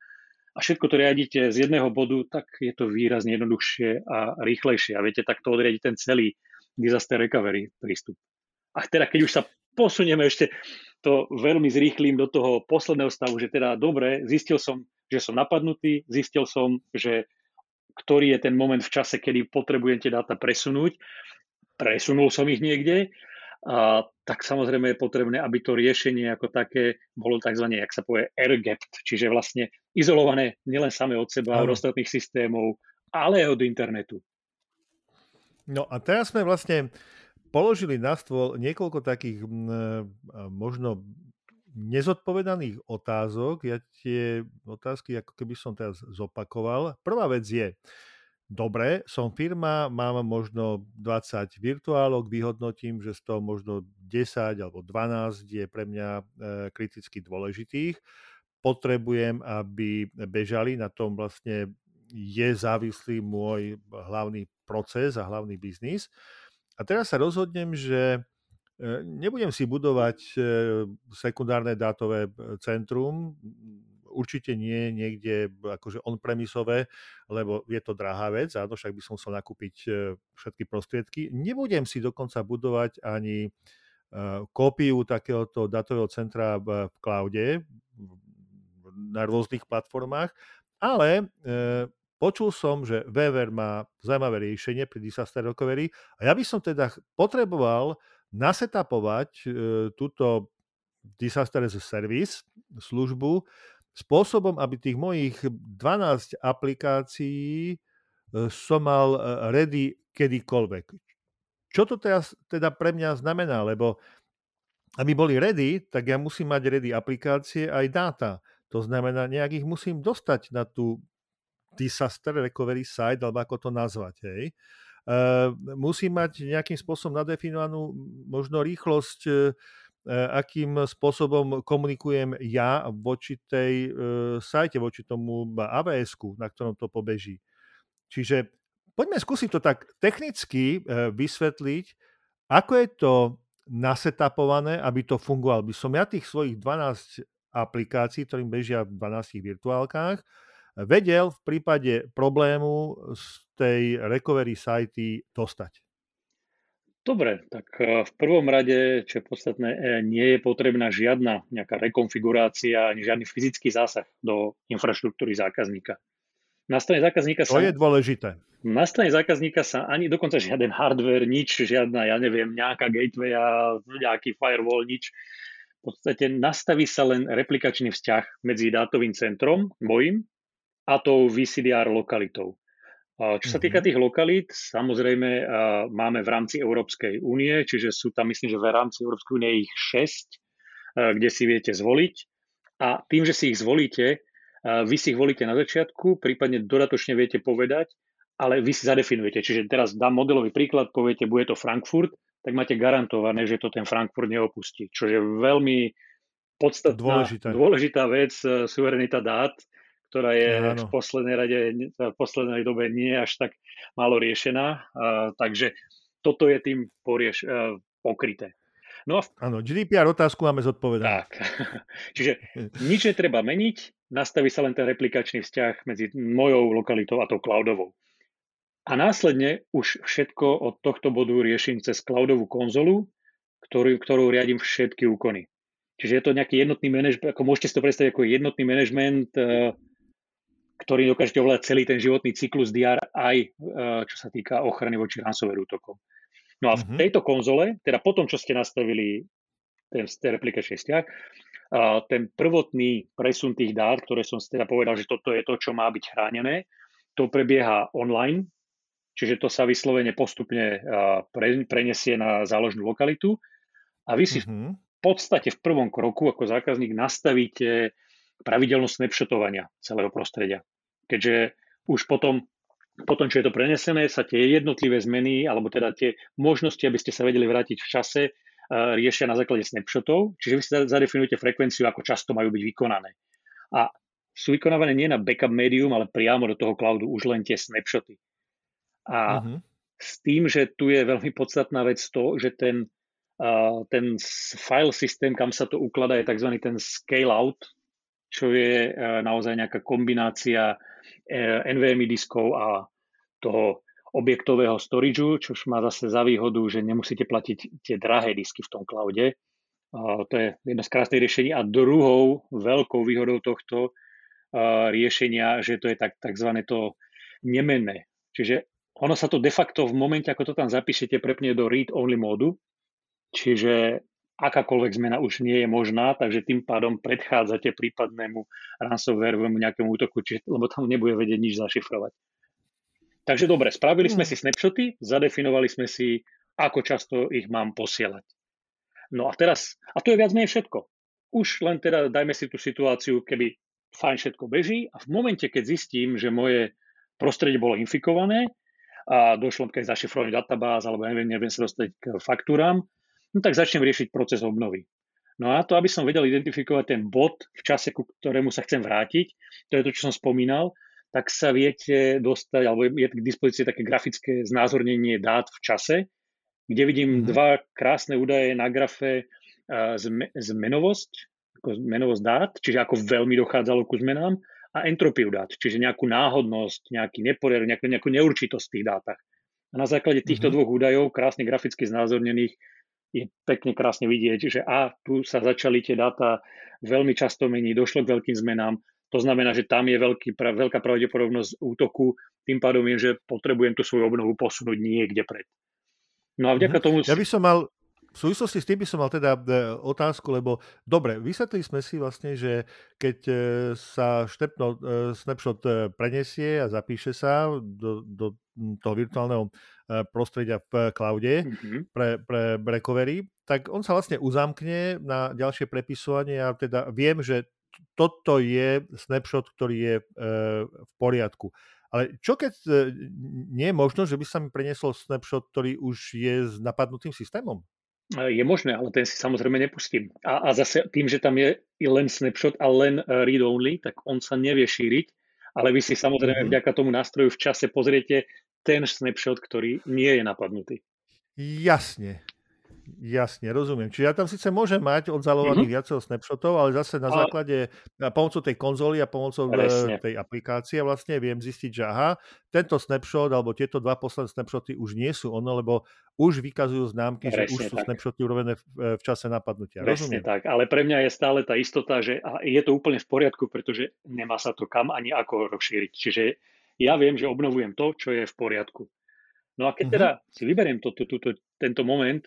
a všetko to riadíte z jedného bodu, tak je to výrazne jednoduchšie a rýchlejšie a viete takto odriadiť ten celý disaster recovery prístup. A teda keď už sa posunieme ešte to veľmi zrýchlim do toho posledného stavu, že teda dobre, zistil som, že som napadnutý, zistil som, že ktorý je ten moment v čase, kedy potrebujete dáta presunúť. Presunul som ich niekde a tak samozrejme je potrebné, aby to riešenie ako také bolo tzv. jak sa povie, air-gapped, čiže vlastne izolované nielen same od seba, od ostatných systémov, ale aj od internetu. No a teraz sme vlastne položili na stôl niekoľko takých možno nezodpovedaných otázok. Ja tie otázky ako keby som teraz zopakoval. Prvá vec je, dobre, som firma, mám možno 20 virtuálok, vyhodnotím, že z toho možno 10 alebo 12 je pre mňa e, kriticky dôležitých. Potrebujem, aby bežali, na tom vlastne je závislý môj hlavný proces a hlavný biznis. A teraz sa rozhodnem, že e, nebudem si budovať e, sekundárne dátové centrum, určite nie niekde akože on-premisové, lebo je to drahá vec, áno, však by som chcel nakúpiť e, všetky prostriedky. Nebudem si dokonca budovať ani e, kópiu takéhoto datového centra v cloude na rôznych platformách, ale e, počul som, že VMware má zaujímavé riešenie pri disaster recovery a ja by som teda potreboval nasetapovať túto disaster as a service službu spôsobom, aby tých mojich 12 aplikácií e, som mal e, ready kedykoľvek. Čo to teraz teda pre mňa znamená? Lebo aby boli ready, tak ja musím mať ready aplikácie aj dáta. To znamená, nejak ich musím dostať na tú disaster recovery site, alebo ako to nazvať. Hej. Uh, musím mať nejakým spôsobom nadefinovanú možno rýchlosť E, akým spôsobom komunikujem ja voči tej e, sajte, voči tomu avs na ktorom to pobeží. Čiže poďme skúsiť to tak technicky e, vysvetliť, ako je to nasetapované, aby to fungovalo. By som ja tých svojich 12 aplikácií, ktorým bežia v 12 virtuálkach, vedel v prípade problému z tej recovery sajty dostať. Dobre, tak e, v prvom rade, čo je podstatné, e, nie je potrebná žiadna nejaká rekonfigurácia ani žiadny fyzický zásah do infraštruktúry zákazníka. Na strane zákazníka sa... To je dôležité. Na strane zákazníka sa ani dokonca žiaden hardware, nič, žiadna, ja neviem, nejaká gateway nejaký firewall, nič. V podstate nastaví sa len replikačný vzťah medzi dátovým centrom, mojim, a tou VCDR lokalitou. Čo sa týka mhm. tých lokalít, samozrejme máme v rámci Európskej únie, čiže sú tam, myslím, že v rámci Európskej únie ich 6, kde si viete zvoliť. A tým, že si ich zvolíte, vy si ich volíte na začiatku, prípadne dodatočne viete povedať, ale vy si zadefinujete. Čiže teraz dám modelový príklad, poviete, bude to Frankfurt, tak máte garantované, že to ten Frankfurt neopustí. Čo je veľmi podstatná, dôležitá, dôležitá vec, e, suverenita dát, ktorá je ja, v poslednej rade, v poslednej dobe nie až tak málo riešená. Takže toto je tým porieš, uh, pokryté. No a v... Áno, GDPR otázku máme zodpovedať. Tak. Čiže nič netreba meniť, nastaví sa len ten replikačný vzťah medzi mojou lokalitou a tou cloudovou. A následne už všetko od tohto bodu riešim cez cloudovú konzolu, ktorú, ktorú riadím všetky úkony. Čiže je to nejaký jednotný manažment, ako môžete si to predstaviť ako jednotný manažment, ktorý dokážete ovládať celý ten životný cyklus DR aj eh, čo sa týka ochrany voči ransomware útokom. No a v mm-hmm. tejto konzole, teda potom, čo ste nastavili ten, ten replikačný vzťah, a ten prvotný presun tých dát, ktoré som si teda povedal, že toto je to, čo má byť chránené, to prebieha online Čiže to sa vyslovene postupne prenesie na záložnú lokalitu a vy si mm-hmm. v podstate v prvom kroku ako zákazník nastavíte pravidelnosť snapshotovania celého prostredia. Keďže už potom, potom, čo je to prenesené, sa tie jednotlivé zmeny, alebo teda tie možnosti, aby ste sa vedeli vrátiť v čase, riešia na základe snapshotov, čiže vy si zadefinujete frekvenciu, ako často majú byť vykonané. A sú vykonávané nie na backup médium, ale priamo do toho cloudu už len tie snapshoty. A uh-huh. s tým, že tu je veľmi podstatná vec to, že ten, uh, ten file systém, kam sa to ukladá, je tzv. ten scale out, čo je uh, naozaj nejaká kombinácia uh, NVMe diskov a toho objektového storageu, čo má zase za výhodu, že nemusíte platiť tie drahé disky v tom cloude. To je jedno z krásnych riešení. A druhou veľkou výhodou tohto uh, riešenia, že to je tak, takzvané to nemenné. Čiže ono sa to de facto v momente, ako to tam zapíšete, prepne do read-only módu, čiže akákoľvek zmena už nie je možná, takže tým pádom predchádzate prípadnému ransomwareovému nejakému útoku, čiže, lebo tam nebude vedieť nič zašifrovať. Takže dobre, spravili sme hmm. si snapshoty, zadefinovali sme si, ako často ich mám posielať. No a teraz, a to je viac menej všetko. Už len teda dajme si tú situáciu, keby fajn všetko beží a v momente, keď zistím, že moje prostredie bolo infikované, a došlo k zašifrovaniu databáz alebo neviem, neviem sa dostať k faktúram, no tak začnem riešiť proces obnovy. No a to, aby som vedel identifikovať ten bod v čase, ku ktorému sa chcem vrátiť, to je to, čo som spomínal, tak sa viete dostať, alebo je k dispozícii také grafické znázornenie dát v čase, kde vidím mm-hmm. dva krásne údaje na grafe zmenovosť, ako zmenovosť dát, čiže ako veľmi dochádzalo ku zmenám a entropiu dát, čiže nejakú náhodnosť, nejaký neporiadok, nejakú, nejakú neurčitosť v tých dátach. A na základe týchto mm-hmm. dvoch údajov, krásne graficky znázornených, je pekne krásne vidieť, že a tu sa začali tie dáta veľmi často meniť, došlo k veľkým zmenám, to znamená, že tam je veľký, veľká pravdepodobnosť útoku, tým pádom je, že potrebujem tú svoju obnovu posunúť niekde pred. No a vďaka mm-hmm. tomu... Ja by som mal v súvislosti s tým by som mal teda e, otázku, lebo dobre, vysvetlili sme si vlastne, že keď e, sa štepno, e, snapshot prenesie a zapíše sa do, do toho virtuálneho prostredia v cloude mm-hmm. pre, pre recovery, tak on sa vlastne uzamkne na ďalšie prepisovanie a teda viem, že toto je snapshot, ktorý je v poriadku. Ale čo keď nie je možno, že by sa mi preniesol snapshot, ktorý už je s napadnutým systémom? Je možné, ale ten si samozrejme nepustím. A, a zase tým, že tam je len snapshot a len e, read-only, tak on sa nevie šíriť, ale vy si samozrejme mm-hmm. vďaka tomu nástroju v čase pozriete ten snapshot, ktorý nie je napadnutý. Jasne. Jasne, rozumiem. Čiže ja tam síce môžem mať odzalovaných mm-hmm. viacero snapshotov, ale zase na ale... základe, na pomocou tej konzoly a pomocou e, Presne. tej aplikácie vlastne viem zistiť, že aha, tento snapshot alebo tieto dva posledné snapshoty už nie sú ono, lebo už vykazujú známky, Presne že už sú tak. snapshoty urobené v, e, v čase napadnutia. Presne rozumiem. tak, ale pre mňa je stále tá istota, že je to úplne v poriadku, pretože nemá sa to kam ani ako rozšíriť. Čiže ja viem, že obnovujem to, čo je v poriadku. No a keď mm-hmm. teda si vyberiem to, to, to, to, tento moment,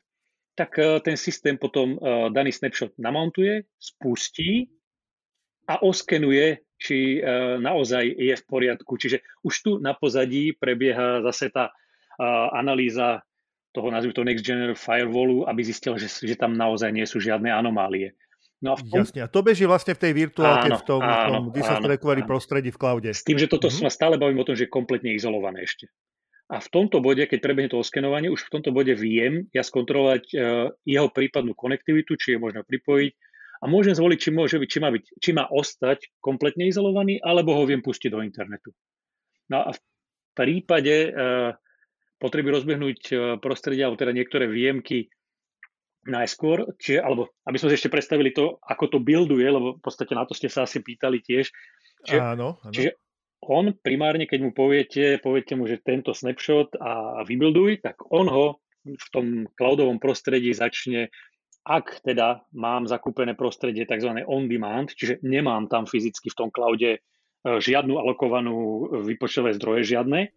tak ten systém potom daný snapshot namontuje, spustí a oskenuje, či naozaj je v poriadku. Čiže už tu na pozadí prebieha zase tá analýza toho nazvu to Next General Firewallu, aby zistil, že, že tam naozaj nie sú žiadne anomálie. No a v tom... Jasne, a to beží vlastne v tej virtuálke, áno, v tom, áno, tom disaster recovery áno. prostredí v cloude. S tým, že toto mm-hmm. sa stále bavím o tom, že je kompletne izolované ešte. A v tomto bode, keď prebehne to oskenovanie, už v tomto bode viem ja skontrolovať uh, jeho prípadnú konektivitu, či je možno pripojiť a môžem zvoliť, či, môže byť, či, má byť, či má ostať kompletne izolovaný, alebo ho viem pustiť do internetu. No a v prípade uh, potreby rozbehnúť uh, prostredia, alebo teda niektoré výjemky najskôr, čiže, alebo aby sme si ešte predstavili to, ako to builduje, lebo v podstate na to ste sa asi pýtali tiež. Čiže, áno, áno. čiže on primárne, keď mu poviete, poviete mu, že tento snapshot a vybuilduj, tak on ho v tom cloudovom prostredí začne, ak teda mám zakúpené prostredie tzv. on-demand, čiže nemám tam fyzicky v tom cloude e, žiadnu alokovanú vypočtové zdroje, žiadne,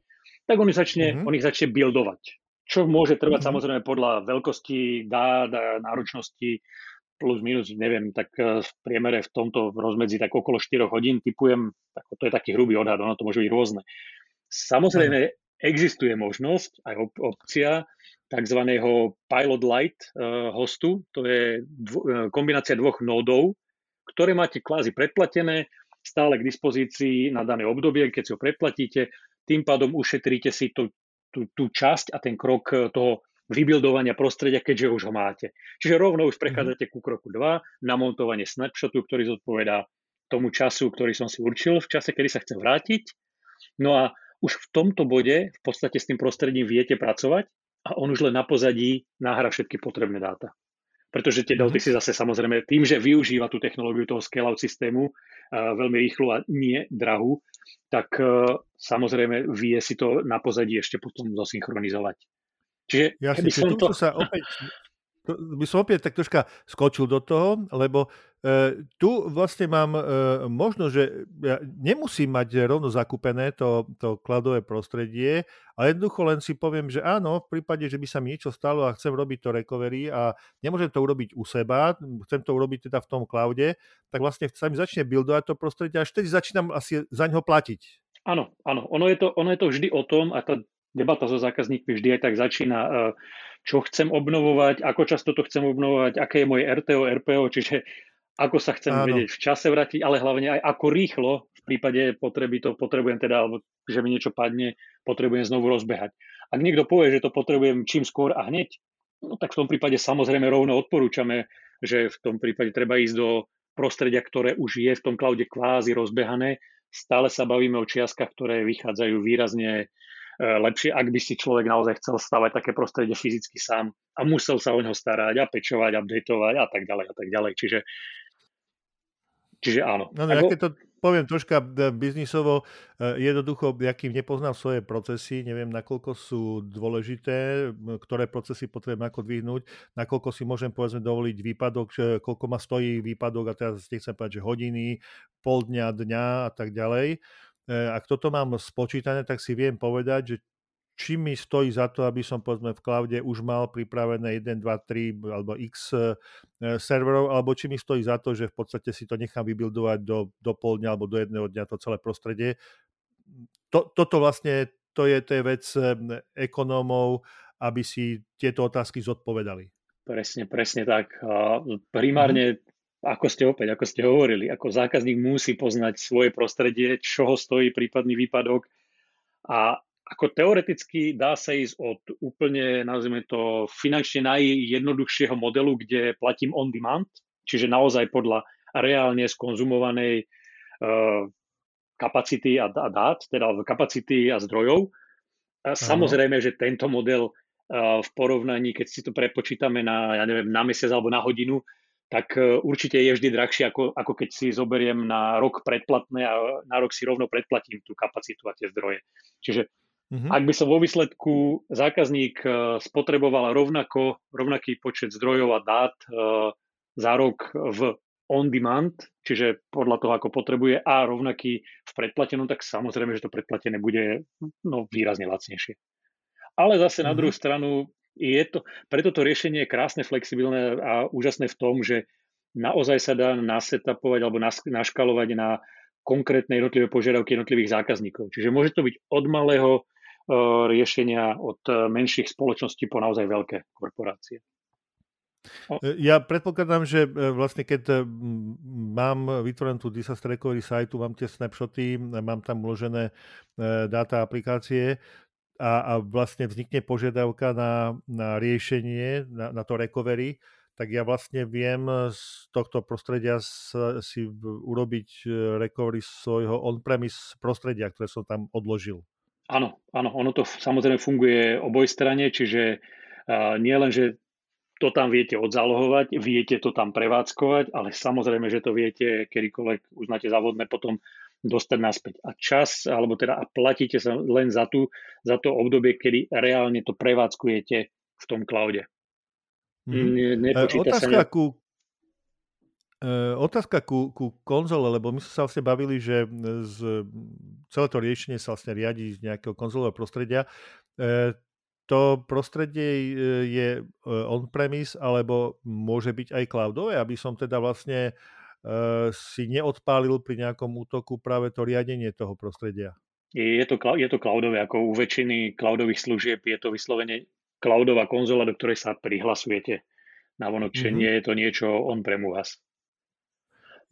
tak on ich začne, mm-hmm. on ich začne buildovať čo môže trvať mm-hmm. samozrejme podľa veľkosti dát a náročnosti plus minus, neviem, tak e, v priemere v tomto rozmedzi tak okolo 4 hodín typujem, to je taký hrubý odhad, ono to môže byť rôzne. Samozrejme, existuje možnosť, aj op- opcia tzv. pilot light uh, hostu, to je dvo- e, kombinácia dvoch nódov, ktoré máte kvázi predplatené, stále k dispozícii na dané obdobie, keď si ho predplatíte, tým pádom ušetríte si tú tú, tú časť a ten krok eh, toho vybuildovania prostredia, keďže už ho máte. Čiže rovno už prechádzate ku kroku 2, namontovanie snapshotu, ktorý zodpovedá tomu času, ktorý som si určil v čase, kedy sa chcem vrátiť. No a už v tomto bode v podstate s tým prostredím viete pracovať a on už len na pozadí náhra všetky potrebné dáta. Pretože tie Delty mhm. si zase samozrejme tým, že využíva tú technológiu toho scale-out systému uh, veľmi rýchlu a nie drahú, tak uh, samozrejme vie si to na pozadí ešte potom zosynchronizovať. Čiže ja keby som to... sa opäť, by som opäť tak troška skočil do toho, lebo e, tu vlastne mám e, možnosť, že ja nemusím mať rovno zakúpené to, to kladové prostredie, ale jednoducho len si poviem, že áno, v prípade, že by sa mi niečo stalo a chcem robiť to recovery a nemôžem to urobiť u seba, chcem to urobiť teda v tom cloude, tak vlastne sa mi začne buildovať to prostredie a až vtedy začínam asi za ňo platiť. Áno, áno. Ono je, to, ono je to vždy o tom, a tá debata so zákazníkmi vždy aj tak začína, e, čo chcem obnovovať, ako často to chcem obnovovať, aké je moje RTO, RPO, čiže ako sa chcem áno. vedieť v čase vrátiť, ale hlavne aj ako rýchlo v prípade potreby to potrebujem teda, alebo že mi niečo padne, potrebujem znovu rozbehať. Ak niekto povie, že to potrebujem čím skôr a hneď, no tak v tom prípade samozrejme rovno odporúčame, že v tom prípade treba ísť do prostredia, ktoré už je v tom cloude kvázi rozbehané stále sa bavíme o čiastkách, ktoré vychádzajú výrazne lepšie, ak by si človek naozaj chcel stavať také prostredie fyzicky sám a musel sa o neho starať a pečovať, updateovať a tak ďalej a tak ďalej. Čiže, čiže áno. No, no, Ako... ja to poviem troška e, biznisovo, e, jednoducho, akým nepoznám svoje procesy, neviem, nakoľko sú dôležité, ktoré procesy potrebujem ako dvihnúť, nakoľko si môžem, povedzme, dovoliť výpadok, koľko ma stojí výpadok, a teraz nechcem povedať, že hodiny, pol dňa, dňa a tak ďalej. E, ak toto mám spočítané, tak si viem povedať, že či mi stojí za to, aby som povedzme v cloude už mal pripravené 1, 2, 3 alebo x e, serverov, alebo či mi stojí za to, že v podstate si to nechám vybuildovať do, do pol dňa alebo do jedného dňa to celé prostredie. To, toto vlastne to je, to je vec e, ekonómov, aby si tieto otázky zodpovedali. Presne, presne tak. Primárne. Ako ste opäť, ako ste hovorili, ako zákazník musí poznať svoje prostredie, čo ho stojí prípadný výpadok a ako teoreticky dá sa ísť od úplne, nazvime to, finančne najjednoduchšieho modelu, kde platím on demand, čiže naozaj podľa reálne skonzumovanej uh, kapacity a, a dát, teda kapacity a zdrojov. A samozrejme, že tento model uh, v porovnaní, keď si to prepočítame na, ja neviem, na mesiac alebo na hodinu, tak uh, určite je vždy drahšie, ako, ako keď si zoberiem na rok predplatné a na rok si rovno predplatím tú kapacitu a tie zdroje. Čiže Mm-hmm. Ak by som vo výsledku zákazník eh, spotreboval rovnako, rovnaký počet zdrojov a dát eh, za rok v on-demand, čiže podľa toho, ako potrebuje, a rovnaký v predplatenom, tak samozrejme, že to predplatené bude no, výrazne lacnejšie. Ale zase mm-hmm. na mhm. druhú stranu Je to, preto to riešenie je krásne, flexibilné a úžasné v tom, že naozaj sa dá nasetapovať alebo naškalovať na konkrétne jednotlivé požiadavky jednotlivých zákazníkov. Čiže môže to byť od malého e, riešenia, od menších spoločností po naozaj veľké korporácie. Ja predpokladám, že e, vlastne keď mám vytvorenú tú disaster recovery sajtu, mám tie snapshoty, mám tam uložené e, dáta aplikácie, a, a vlastne vznikne požiadavka na, na riešenie, na, na to recovery, tak ja vlastne viem z tohto prostredia si urobiť e, recovery svojho on-premise prostredia, ktoré som tam odložil. Áno, áno, ono to samozrejme funguje oboj strane, čiže uh, nie len, že to tam viete odzálohovať, viete to tam prevádzkovať, ale samozrejme, že to viete kedykoľvek uznáte závodné potom dostať naspäť. A čas, alebo teda a platíte sa len za, tú, za to obdobie, kedy reálne to prevádzkujete v tom cloude. Mm-hmm. Ne, otázka, sa ne... ku, e, otázka ku, ku konzole, lebo my sme sa vlastne bavili, že z, celé to riešenie sa vlastne riadi z nejakého konzolového prostredia. E, to prostredie e, je on-premise, alebo môže byť aj cloudové, aby som teda vlastne si neodpálil pri nejakom útoku práve to riadenie toho prostredia? Je to, je to cloudové, ako u väčšiny cloudových služieb je to vyslovene cloudová konzola, do ktorej sa prihlasujete na vonok, mm-hmm. nie je to niečo on pre vás.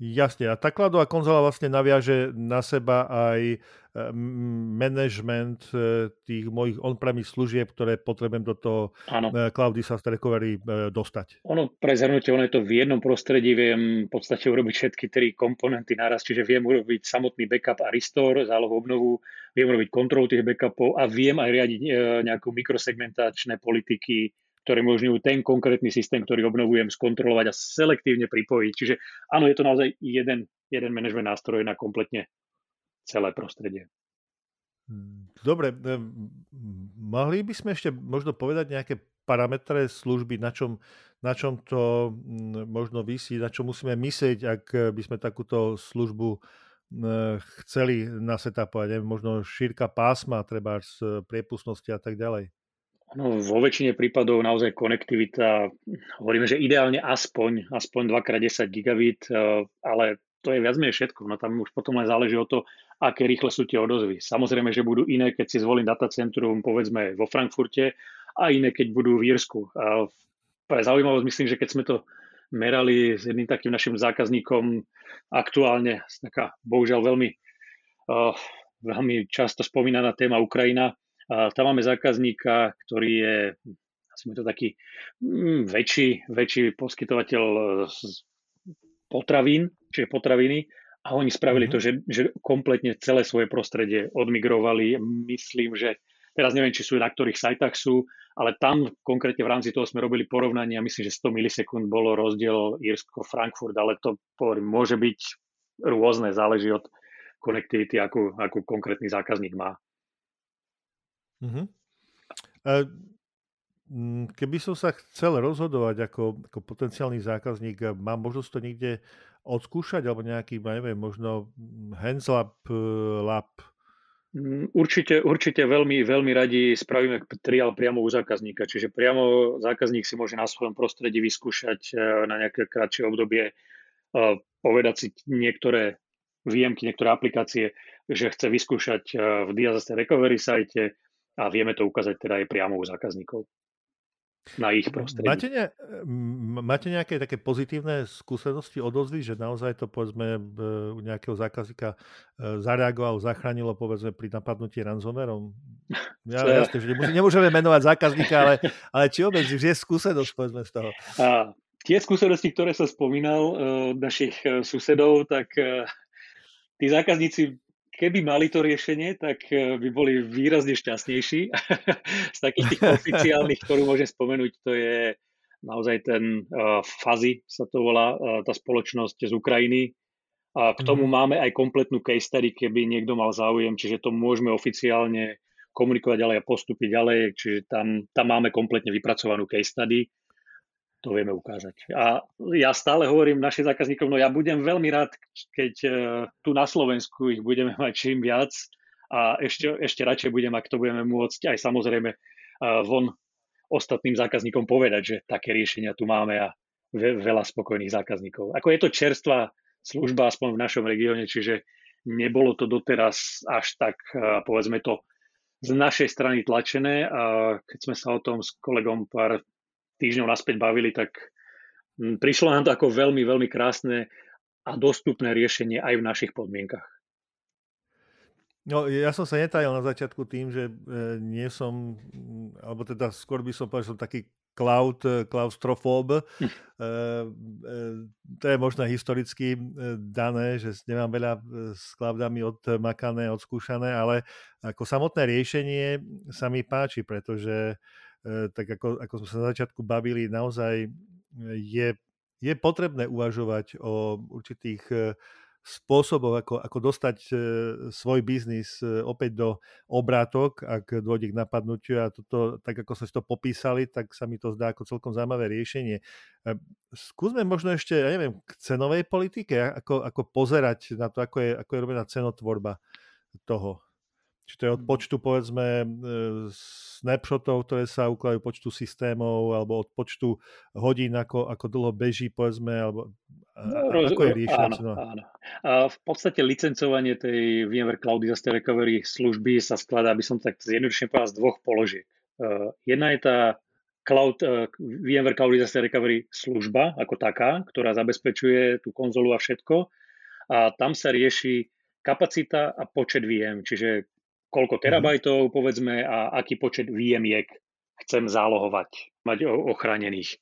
Jasne, a tá cloudová konzola vlastne naviaže na seba aj Eh, management eh, tých mojich on-premise služieb, ktoré potrebujem do toho ano. Eh, Cloud Disaster Recovery dostať. Ono, pre zhrnutie, ono je to v jednom prostredí, viem v podstate urobiť všetky tri komponenty naraz, čiže viem urobiť samotný backup a restore, zálohu obnovu, viem urobiť kontrolu tých backupov a viem aj riadiť nejakú mikrosegmentačné politiky, ktoré umožňujú ten konkrétny systém, ktorý obnovujem, skontrolovať a selektívne pripojiť. Čiže áno, je to naozaj jeden, jeden management nástroj na kompletne celé prostredie. Dobre, e, mohli by sme ešte možno povedať nejaké parametre služby, na čom, na čom to možno vysí, na čo musíme myslieť, ak by sme takúto službu chceli nasetapovať, možno šírka pásma, treba z priepustnosti a tak ďalej. No, vo väčšine prípadov naozaj konektivita, hovoríme, že ideálne aspoň, aspoň 2x10 gigabit, e, ale to je viac menej všetko. No tam už potom len záleží o to, aké rýchle sú tie odozvy. Samozrejme, že budú iné, keď si zvolím datacentrum, povedzme, vo Frankfurte a iné, keď budú v Írsku. A pre zaujímavosť myslím, že keď sme to merali s jedným takým našim zákazníkom aktuálne, taká bohužiaľ veľmi, uh, veľmi často spomínaná téma Ukrajina, a tam máme zákazníka, ktorý je sme to taký mm, väčší, väčší poskytovateľ potravín, čiže potraviny a oni spravili mm-hmm. to, že, že kompletne celé svoje prostredie odmigrovali. Myslím, že teraz neviem, či sú na ktorých sajtách sú, ale tam konkrétne v rámci toho sme robili porovnanie a myslím, že 100 milisekúnd bolo rozdiel Irsko-Frankfurt, ale to hovorím, môže byť rôzne, záleží od konektivity, akú, akú konkrétny zákazník má. Mm-hmm. Keby som sa chcel rozhodovať ako, ako potenciálny zákazník, mám možnosť to niekde odskúšať, alebo nejaký, neviem, možno Hands-Lab eh, lab? Mm, určite, určite veľmi, veľmi radi spravíme trial priamo u zákazníka, čiže priamo zákazník si môže na svojom prostredí vyskúšať eh, na nejaké kratšie obdobie, eh, povedať si niektoré výjemky, niektoré aplikácie, že chce vyskúšať v Disaster Recovery sajte a vieme to ukázať teda aj priamo u zákazníkov na ich prostredí. Máte, ne, máte nejaké také pozitívne skúsenosti, odozvy, že naozaj to povedzme u nejakého zákazníka e, zareagoval, zachránilo povedzme pri napadnutí ransomwareom? Ja, ja, jasne, že nemôžeme menovať zákazníka, ale, ale či obec, že je skúsenosť povedzme z toho? A, tie skúsenosti, ktoré som spomínal e, od našich e, susedov, tak tí zákazníci keby mali to riešenie, tak eh, by boli výrazne šťastnejší. Z takých tých oficiálnych, ktorú môžem spomenúť, to je naozaj ten uh, Fazi, sa to volá, uh, tá spoločnosť z Ukrajiny. A k tomu mm. máme aj kompletnú case study, keby niekto mal záujem, čiže to môžeme oficiálne komunikovať ďalej a postúpiť ďalej, čiže tam, tam máme kompletne vypracovanú case study to vieme ukázať. A ja stále hovorím našim zákazníkom, no ja budem veľmi rád, keď e, tu na Slovensku ich budeme mať čím viac a ešte, ešte radšej budem, ak to budeme môcť aj samozrejme e, von ostatným zákazníkom povedať, že také riešenia tu máme a veľa spokojných zákazníkov. Ako je to čerstvá služba, aspoň v našom regióne, čiže nebolo to doteraz až tak, povedzme to, z našej strany tlačené a keď sme sa o tom s kolegom pár týždňov naspäť bavili, tak prišlo nám to ako veľmi, veľmi krásne a dostupné riešenie aj v našich podmienkach. No, ja som sa netajal na začiatku tým, že e, nie som, alebo teda skôr by som povedal, že som taký cloud, eh, klaustrofób. Hm. Eh, eh, to je možno historicky dané, že nemám veľa s cloudami odmakané, odskúšané, ale ako samotné riešenie sa mi páči, pretože tak ako, ako sme sa na začiatku bavili, naozaj je, je potrebné uvažovať o určitých spôsobov, ako, ako dostať svoj biznis opäť do obrátok, ak dôjde k napadnutiu a toto, tak ako sme si to popísali, tak sa mi to zdá ako celkom zaujímavé riešenie. Skúsme možno ešte, ja neviem, k cenovej politike, ako, ako pozerať na to, ako je, ako je robená cenotvorba toho. Či to je od mm. počtu, povedzme, e, snapshotov, ktoré sa ukladajú, počtu systémov, alebo od počtu hodín, ako, ako dlho beží, povedzme, alebo no, roz, ako je riešenie? Áno, áno. A v podstate licencovanie tej VMware Cloud Disaster Recovery služby sa skladá, aby som tak zjednodušene povedal, z dvoch položiek. Uh, jedna je tá Cloud, uh, VMware Cloud Disaster Recovery služba ako taká, ktorá zabezpečuje tú konzolu a všetko. A tam sa rieši kapacita a počet VM, čiže koľko mhm. terabajtov, povedzme, a aký počet výjemiek chcem zálohovať, mať ochránených.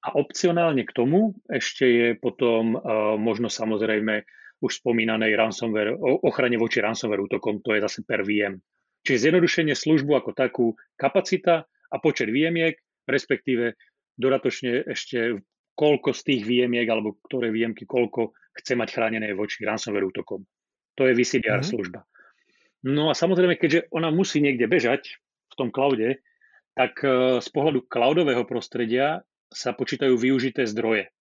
A opcionálne k tomu ešte je potom uh, možno samozrejme už spomínanej ransomware, ochrane voči ransomware útokom, to je zase per VM. Čiže zjednodušenie službu ako takú kapacita a počet výjemiek, respektíve dodatočne ešte koľko z tých výjemiek alebo ktoré výjemky koľko chce mať chránené voči ransomware útokom. To je VCDR mm-hmm. služba. No a samozrejme, keďže ona musí niekde bežať v tom cloude, tak e, z pohľadu cloudového prostredia sa počítajú využité zdroje.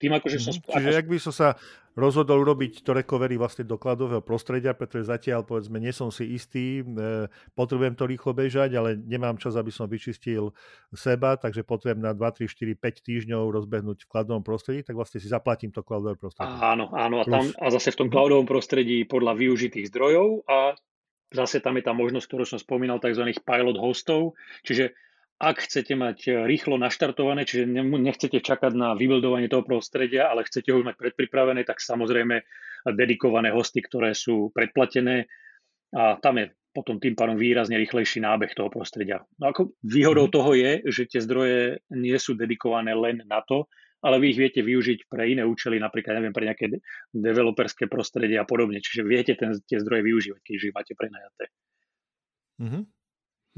Tým akože som... Mm-hmm. Čiže ak by som sa rozhodol urobiť to recovery vlastne do kladového prostredia, pretože zatiaľ povedzme nie som si istý, e, potrebujem to rýchlo bežať, ale nemám čas, aby som vyčistil seba, takže potrebujem na 2, 3, 4, 5 týždňov rozbehnúť v kladovom prostredí, tak vlastne si zaplatím to kladové prostredie. Áno, áno, a, tam, a zase v tom kladovom prostredí podľa využitých zdrojov a zase tam je tá možnosť, ktorú som spomínal, tzv. pilot hostov, čiže ak chcete mať e, rýchlo naštartované, čiže nechcete čakať na vybildovanie toho prostredia, ale chcete ho mať predpripravené, tak samozrejme dedikované hosty, ktoré sú predplatené a tam je potom tým pádom výrazne rýchlejší nábeh toho prostredia. No ako výhodou mm. toho je, že tie zdroje nie sú dedikované len na to, ale vy ich viete využiť pre iné účely, napríklad neviem, pre nejaké developerské prostredie a podobne. Čiže viete ten, tie zdroje využívať, keď máte prenajaté. Mm-hmm.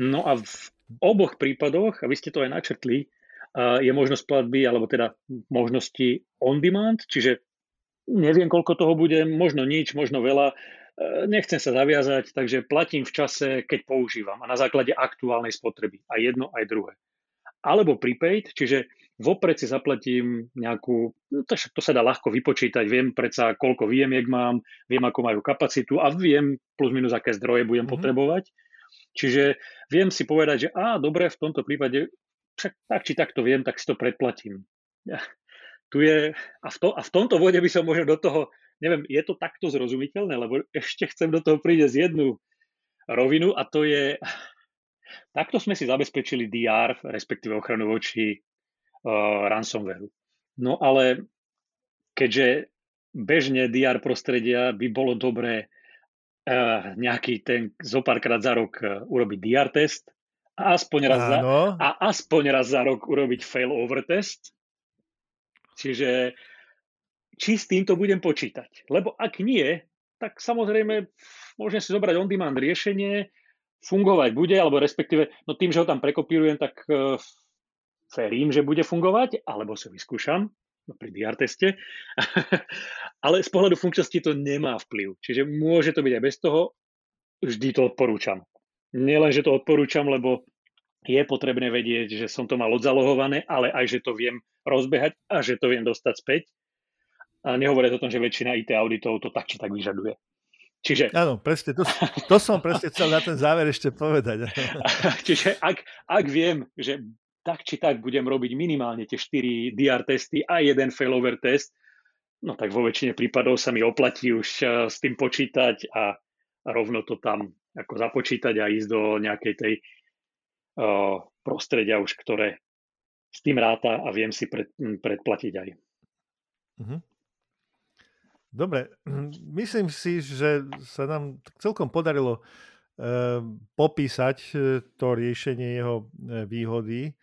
No a v oboch prípadoch, a vy ste to aj načrtli, je možnosť platby, alebo teda možnosti on demand, čiže neviem, koľko toho bude, možno nič, možno veľa, e, nechcem sa zaviazať, takže platím v čase, keď používam a na základe aktuálnej spotreby. A jedno, aj druhé. Alebo prepaid, čiže vopred si zaplatím nejakú, no to, to sa dá ľahko vypočítať, viem predsa, koľko výjemiek mám, viem, ako majú kapacitu a viem plus minus, aké zdroje budem mm-hmm. potrebovať Čiže viem si povedať, že á, dobre, v tomto prípade, však tak či tak to viem, tak si to predplatím. Ja, tu je, a v, to, a v tomto vode by som možno do toho, neviem, je to takto zrozumiteľné, lebo ešte chcem do toho prísť jednu rovinu a to je, takto sme si zabezpečili DR, respektíve ochranu voči uh, ransomwareu. No ale keďže bežne DR prostredia by bolo dobré nejaký ten zopárkrát za rok uh, urobiť DR test a aspoň, raz za, a aspoň raz za rok urobiť fail over test. Čiže či s týmto budem počítať. Lebo ak nie, tak samozrejme môžem si zobrať on-demand riešenie, fungovať bude, alebo respektíve, no tým, že ho tam prekopírujem, tak uh, verím, že bude fungovať, alebo sa vyskúšam pri DR teste. Ale z pohľadu funkčnosti to nemá vplyv. Čiže môže to byť aj bez toho. Vždy to odporúčam. Nielen, že to odporúčam, lebo je potrebné vedieť, že som to mal odzalohované, ale aj, že to viem rozbehať a že to viem dostať späť. A nehovoriť o tom, že väčšina IT auditov to tak či tak vyžaduje. Čiže... Áno, presne, to, to som presne chcel na ten záver ešte povedať. Čiže ak, ak viem, že tak či tak budem robiť minimálne tie 4 DR testy a jeden failover test, no tak vo väčšine prípadov sa mi oplatí už eh, s tým počítať a rovno to tam ako započítať a ísť do nejakej tej uh, prostredia už, ktoré s tým ráta a viem si pred, predplatiť aj. Mm-hmm. Dobre, myslím si, že sa nám celkom podarilo uh, popísať e, to riešenie jeho e, výhody.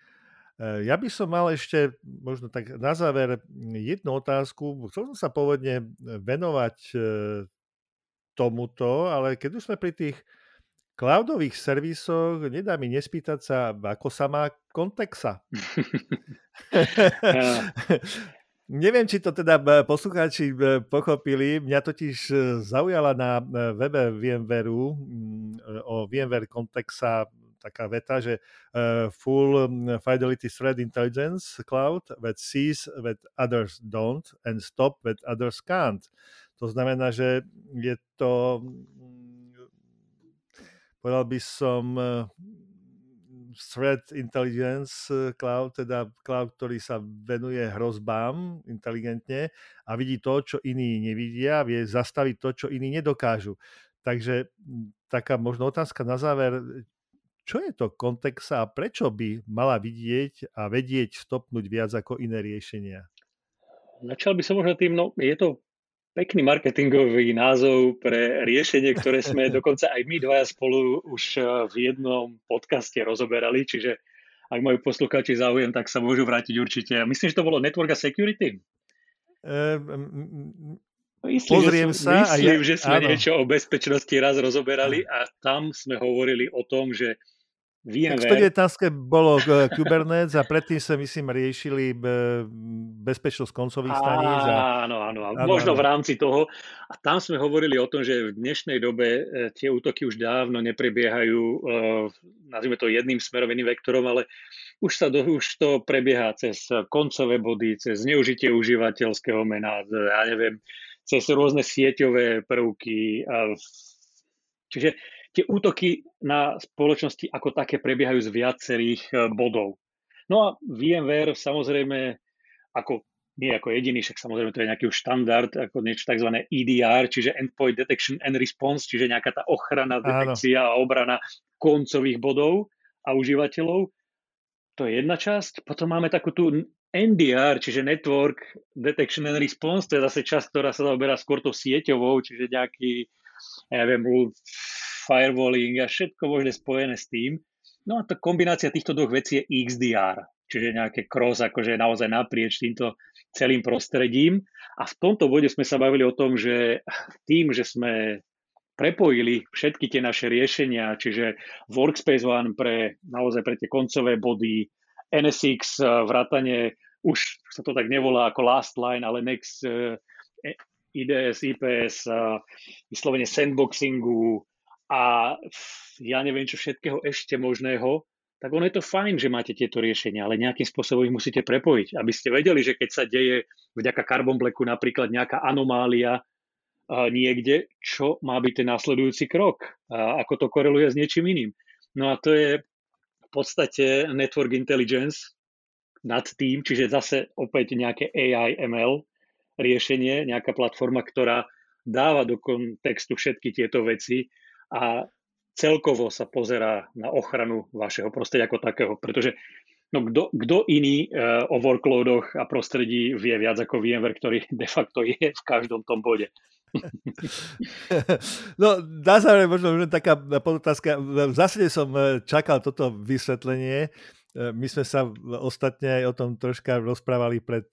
Uh, ja by som mal ešte možno tak na záver jednu otázku. Chcel som sa pôvodne venovať uh, tomuto, ale keď už sme pri tých cloudových servisoch, nedá mi nespýtať sa, ako sa má kontexa. Neviem, či to teda poslucháči pochopili. Mňa totiž zaujala na webe VMwareu mm, o VMware Contexa taká veta, že uh, full fidelity thread intelligence cloud that sees that others don't and stop that others can't. To znamená, že je to, mm, povedal by som, Threat Intelligence eh, Cloud, teda cloud, ktorý sa venuje hrozbám inteligentne a vidí to, čo iní nevidia, vie zastaviť to, čo iní nedokážu. Takže hm, taká možno otázka na záver, čo je to kontexa a prečo by mala vidieť a vedieť stopnúť viac ako iné riešenia? Začal by som možno tým, no je to pekný marketingový názov pre riešenie, ktoré sme dokonca aj my dvaja spolu už eh, v jednom podcaste rozoberali, čiže ak majú poslucháči záujem, tak sa môžu vrátiť určite. Myslím, že to bolo Network a Security? Um, Myslím, Pozriem že, sa. Myslím, ja, že sme áno. niečo o bezpečnosti raz rozoberali a tam sme hovorili o tom, že VMware. Tak 119 bolo eh, Kubernetes a predtým sa myslím riešili eh, bezpečnosť koncových staníc. A... Áno, áno, áno. Možno v rámci toho. A tam sme hovorili o tom, že v dnešnej dobe eh, tie útoky už dávno neprebiehajú, nazvime to jedným smerom, jedným vektorom, ale už, sa do, už to prebieha cez koncové body, cez zneužitie užívateľského mena, ja neviem, cez rôzne sieťové prvky. Čiže tie útoky na spoločnosti ako také prebiehajú z viacerých e, bodov. No a VMware samozrejme ako nie ako jediný, však samozrejme to je nejaký štandard, ako niečo tzv. EDR, čiže Endpoint Detection and Response, čiže nejaká tá ochrana, detekcia a obrana koncových bodov a užívateľov. To je jedna časť. Potom máme takú tú NDR, čiže Network Detection and Response, to je zase časť, ktorá sa zaoberá skôr to sieťovou, čiže nejaký, ja neviem, firewalling a všetko možné spojené s tým. No a tá kombinácia týchto dvoch vecí je XDR, čiže nejaké cross, akože naozaj naprieč týmto celým prostredím. A v tomto bode sme sa bavili o tom, že tým, že sme prepojili všetky tie naše riešenia, čiže Workspace ONE pre naozaj pre tie koncové body, NSX, eh, vrátanie, už sa to tak nevolá ako last line, ale next eh, IDS, IPS, eh, vyslovene sandboxingu, a ja neviem čo všetkého ešte možného, tak ono je to fajn, že máte tieto riešenia, ale nejakým spôsobom ich musíte prepojiť, aby ste vedeli, že keď sa deje vďaka Carbon Blacku napríklad nejaká anomália niekde, čo má byť ten následujúci krok, a ako to koreluje s niečím iným. No a to je v podstate network intelligence nad tým, čiže zase opäť nejaké AI ML riešenie, nejaká platforma, ktorá dáva do kontextu všetky tieto veci a celkovo sa pozerá na ochranu vašeho prostredia ako takého, pretože no kto iný uh, o workloadoch a prostredí vie viac ako VMware, ktorý de facto je v každom tom bode. No, dá sa možno že taká podotázka. V zásade som e, čakal toto vysvetlenie. E, my sme sa ostatne aj o tom troška rozprávali pred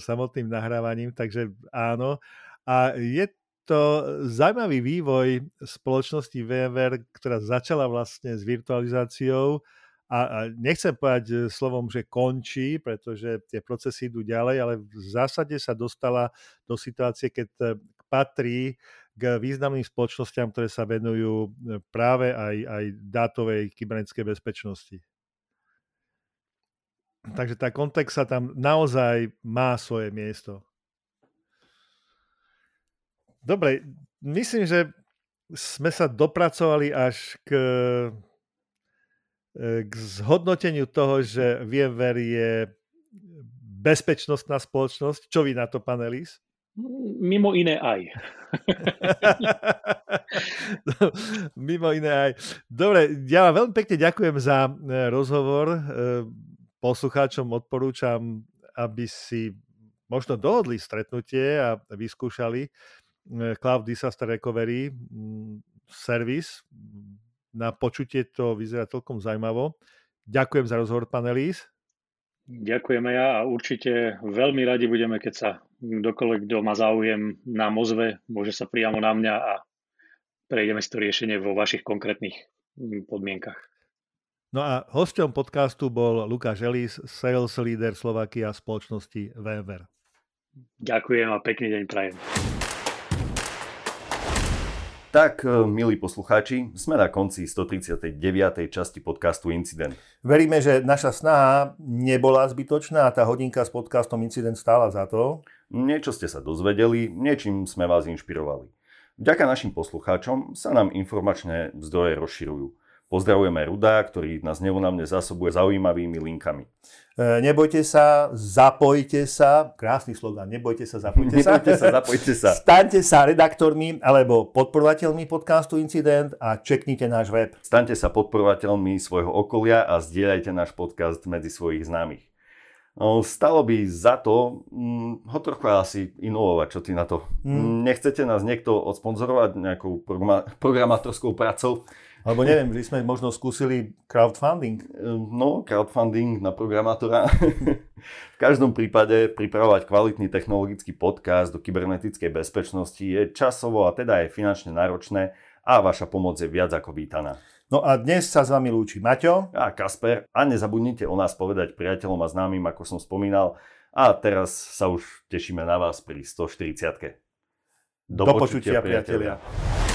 samotným nahrávaním, takže áno. A je to zaujímavý vývoj spoločnosti VMware, ktorá začala vlastne s virtualizáciou a, a nechcem povedať e, slovom, že končí, pretože tie procesy idú ďalej, ale v zásade sa dostala do situácie, keď e, patrí k významným spoločnosťam, ktoré sa venujú e, práve aj, aj dátovej kybernetickej bezpečnosti. Takže tá kontext sa tam naozaj má svoje miesto. Dobre, myslím, že sme sa dopracovali až k, k zhodnoteniu toho, že VMware je bezpečnostná spoločnosť. Čo vy na to, pán Elis? Mimo iné aj. Mimo iné aj. Dobre, ja vám veľmi pekne ďakujem za e, rozhovor. E, poslucháčom odporúčam, aby si možno dohodli stretnutie a vyskúšali e, Cloud Disaster Recovery servis. Na počutie to vyzerá celkom zaujímavo. Ďakujem za rozhovor, pán Elís. Ďakujeme ja a určite veľmi radi budeme, keď sa kdokoľvek, kto má záujem na mozve, môže sa priamo na mňa a prejdeme si to riešenie vo vašich konkrétnych mm, podmienkach. No a hosťom podcastu bol Lukáš Elis, sales leader Slovakia spoločnosti VMware. Ďakujem a pekný deň prajem. Tak, e, milí poslucháči, sme na konci 139. časti podcastu Incident. Veríme, že naša snaha nebola zbytočná a tá hodinka s podcastom Incident stála za to. Niečo ste sa dozvedeli, niečím sme vás inšpirovali. Vďaka našim poslucháčom sa nám informačné zdroje rozširujú. Pozdravujeme Ruda, ktorý nás neunavne zásobuje zaujímavými linkami. E, nebojte sa, zapojte sa, krásny slogan, nebojte sa, zapojte sa. Nebojte sa, zapojte sa. Staňte sa redaktormi alebo podporovateľmi podcastu Incident a čeknite náš web. Staňte sa podporovateľmi svojho okolia a zdieľajte náš podcast medzi svojich známych. Stalo by za to hm, ho trochu asi inovovať, čo ty na to. Hmm. Nechcete nás niekto odsponzorovať nejakou programátorskou prácou? Alebo neviem, že sme možno skúsili crowdfunding. No, crowdfunding na programátora. v každom prípade pripravovať kvalitný technologický podcast do kybernetickej bezpečnosti je časovo a teda aj finančne náročné a vaša pomoc je viac ako vítaná. No a dnes sa s vami lúči Maťo a Kasper a nezabudnite o nás povedať priateľom a známym, ako som spomínal. A teraz sa už tešíme na vás pri 140. Do, Do počutia, počutia priatelia. priatelia.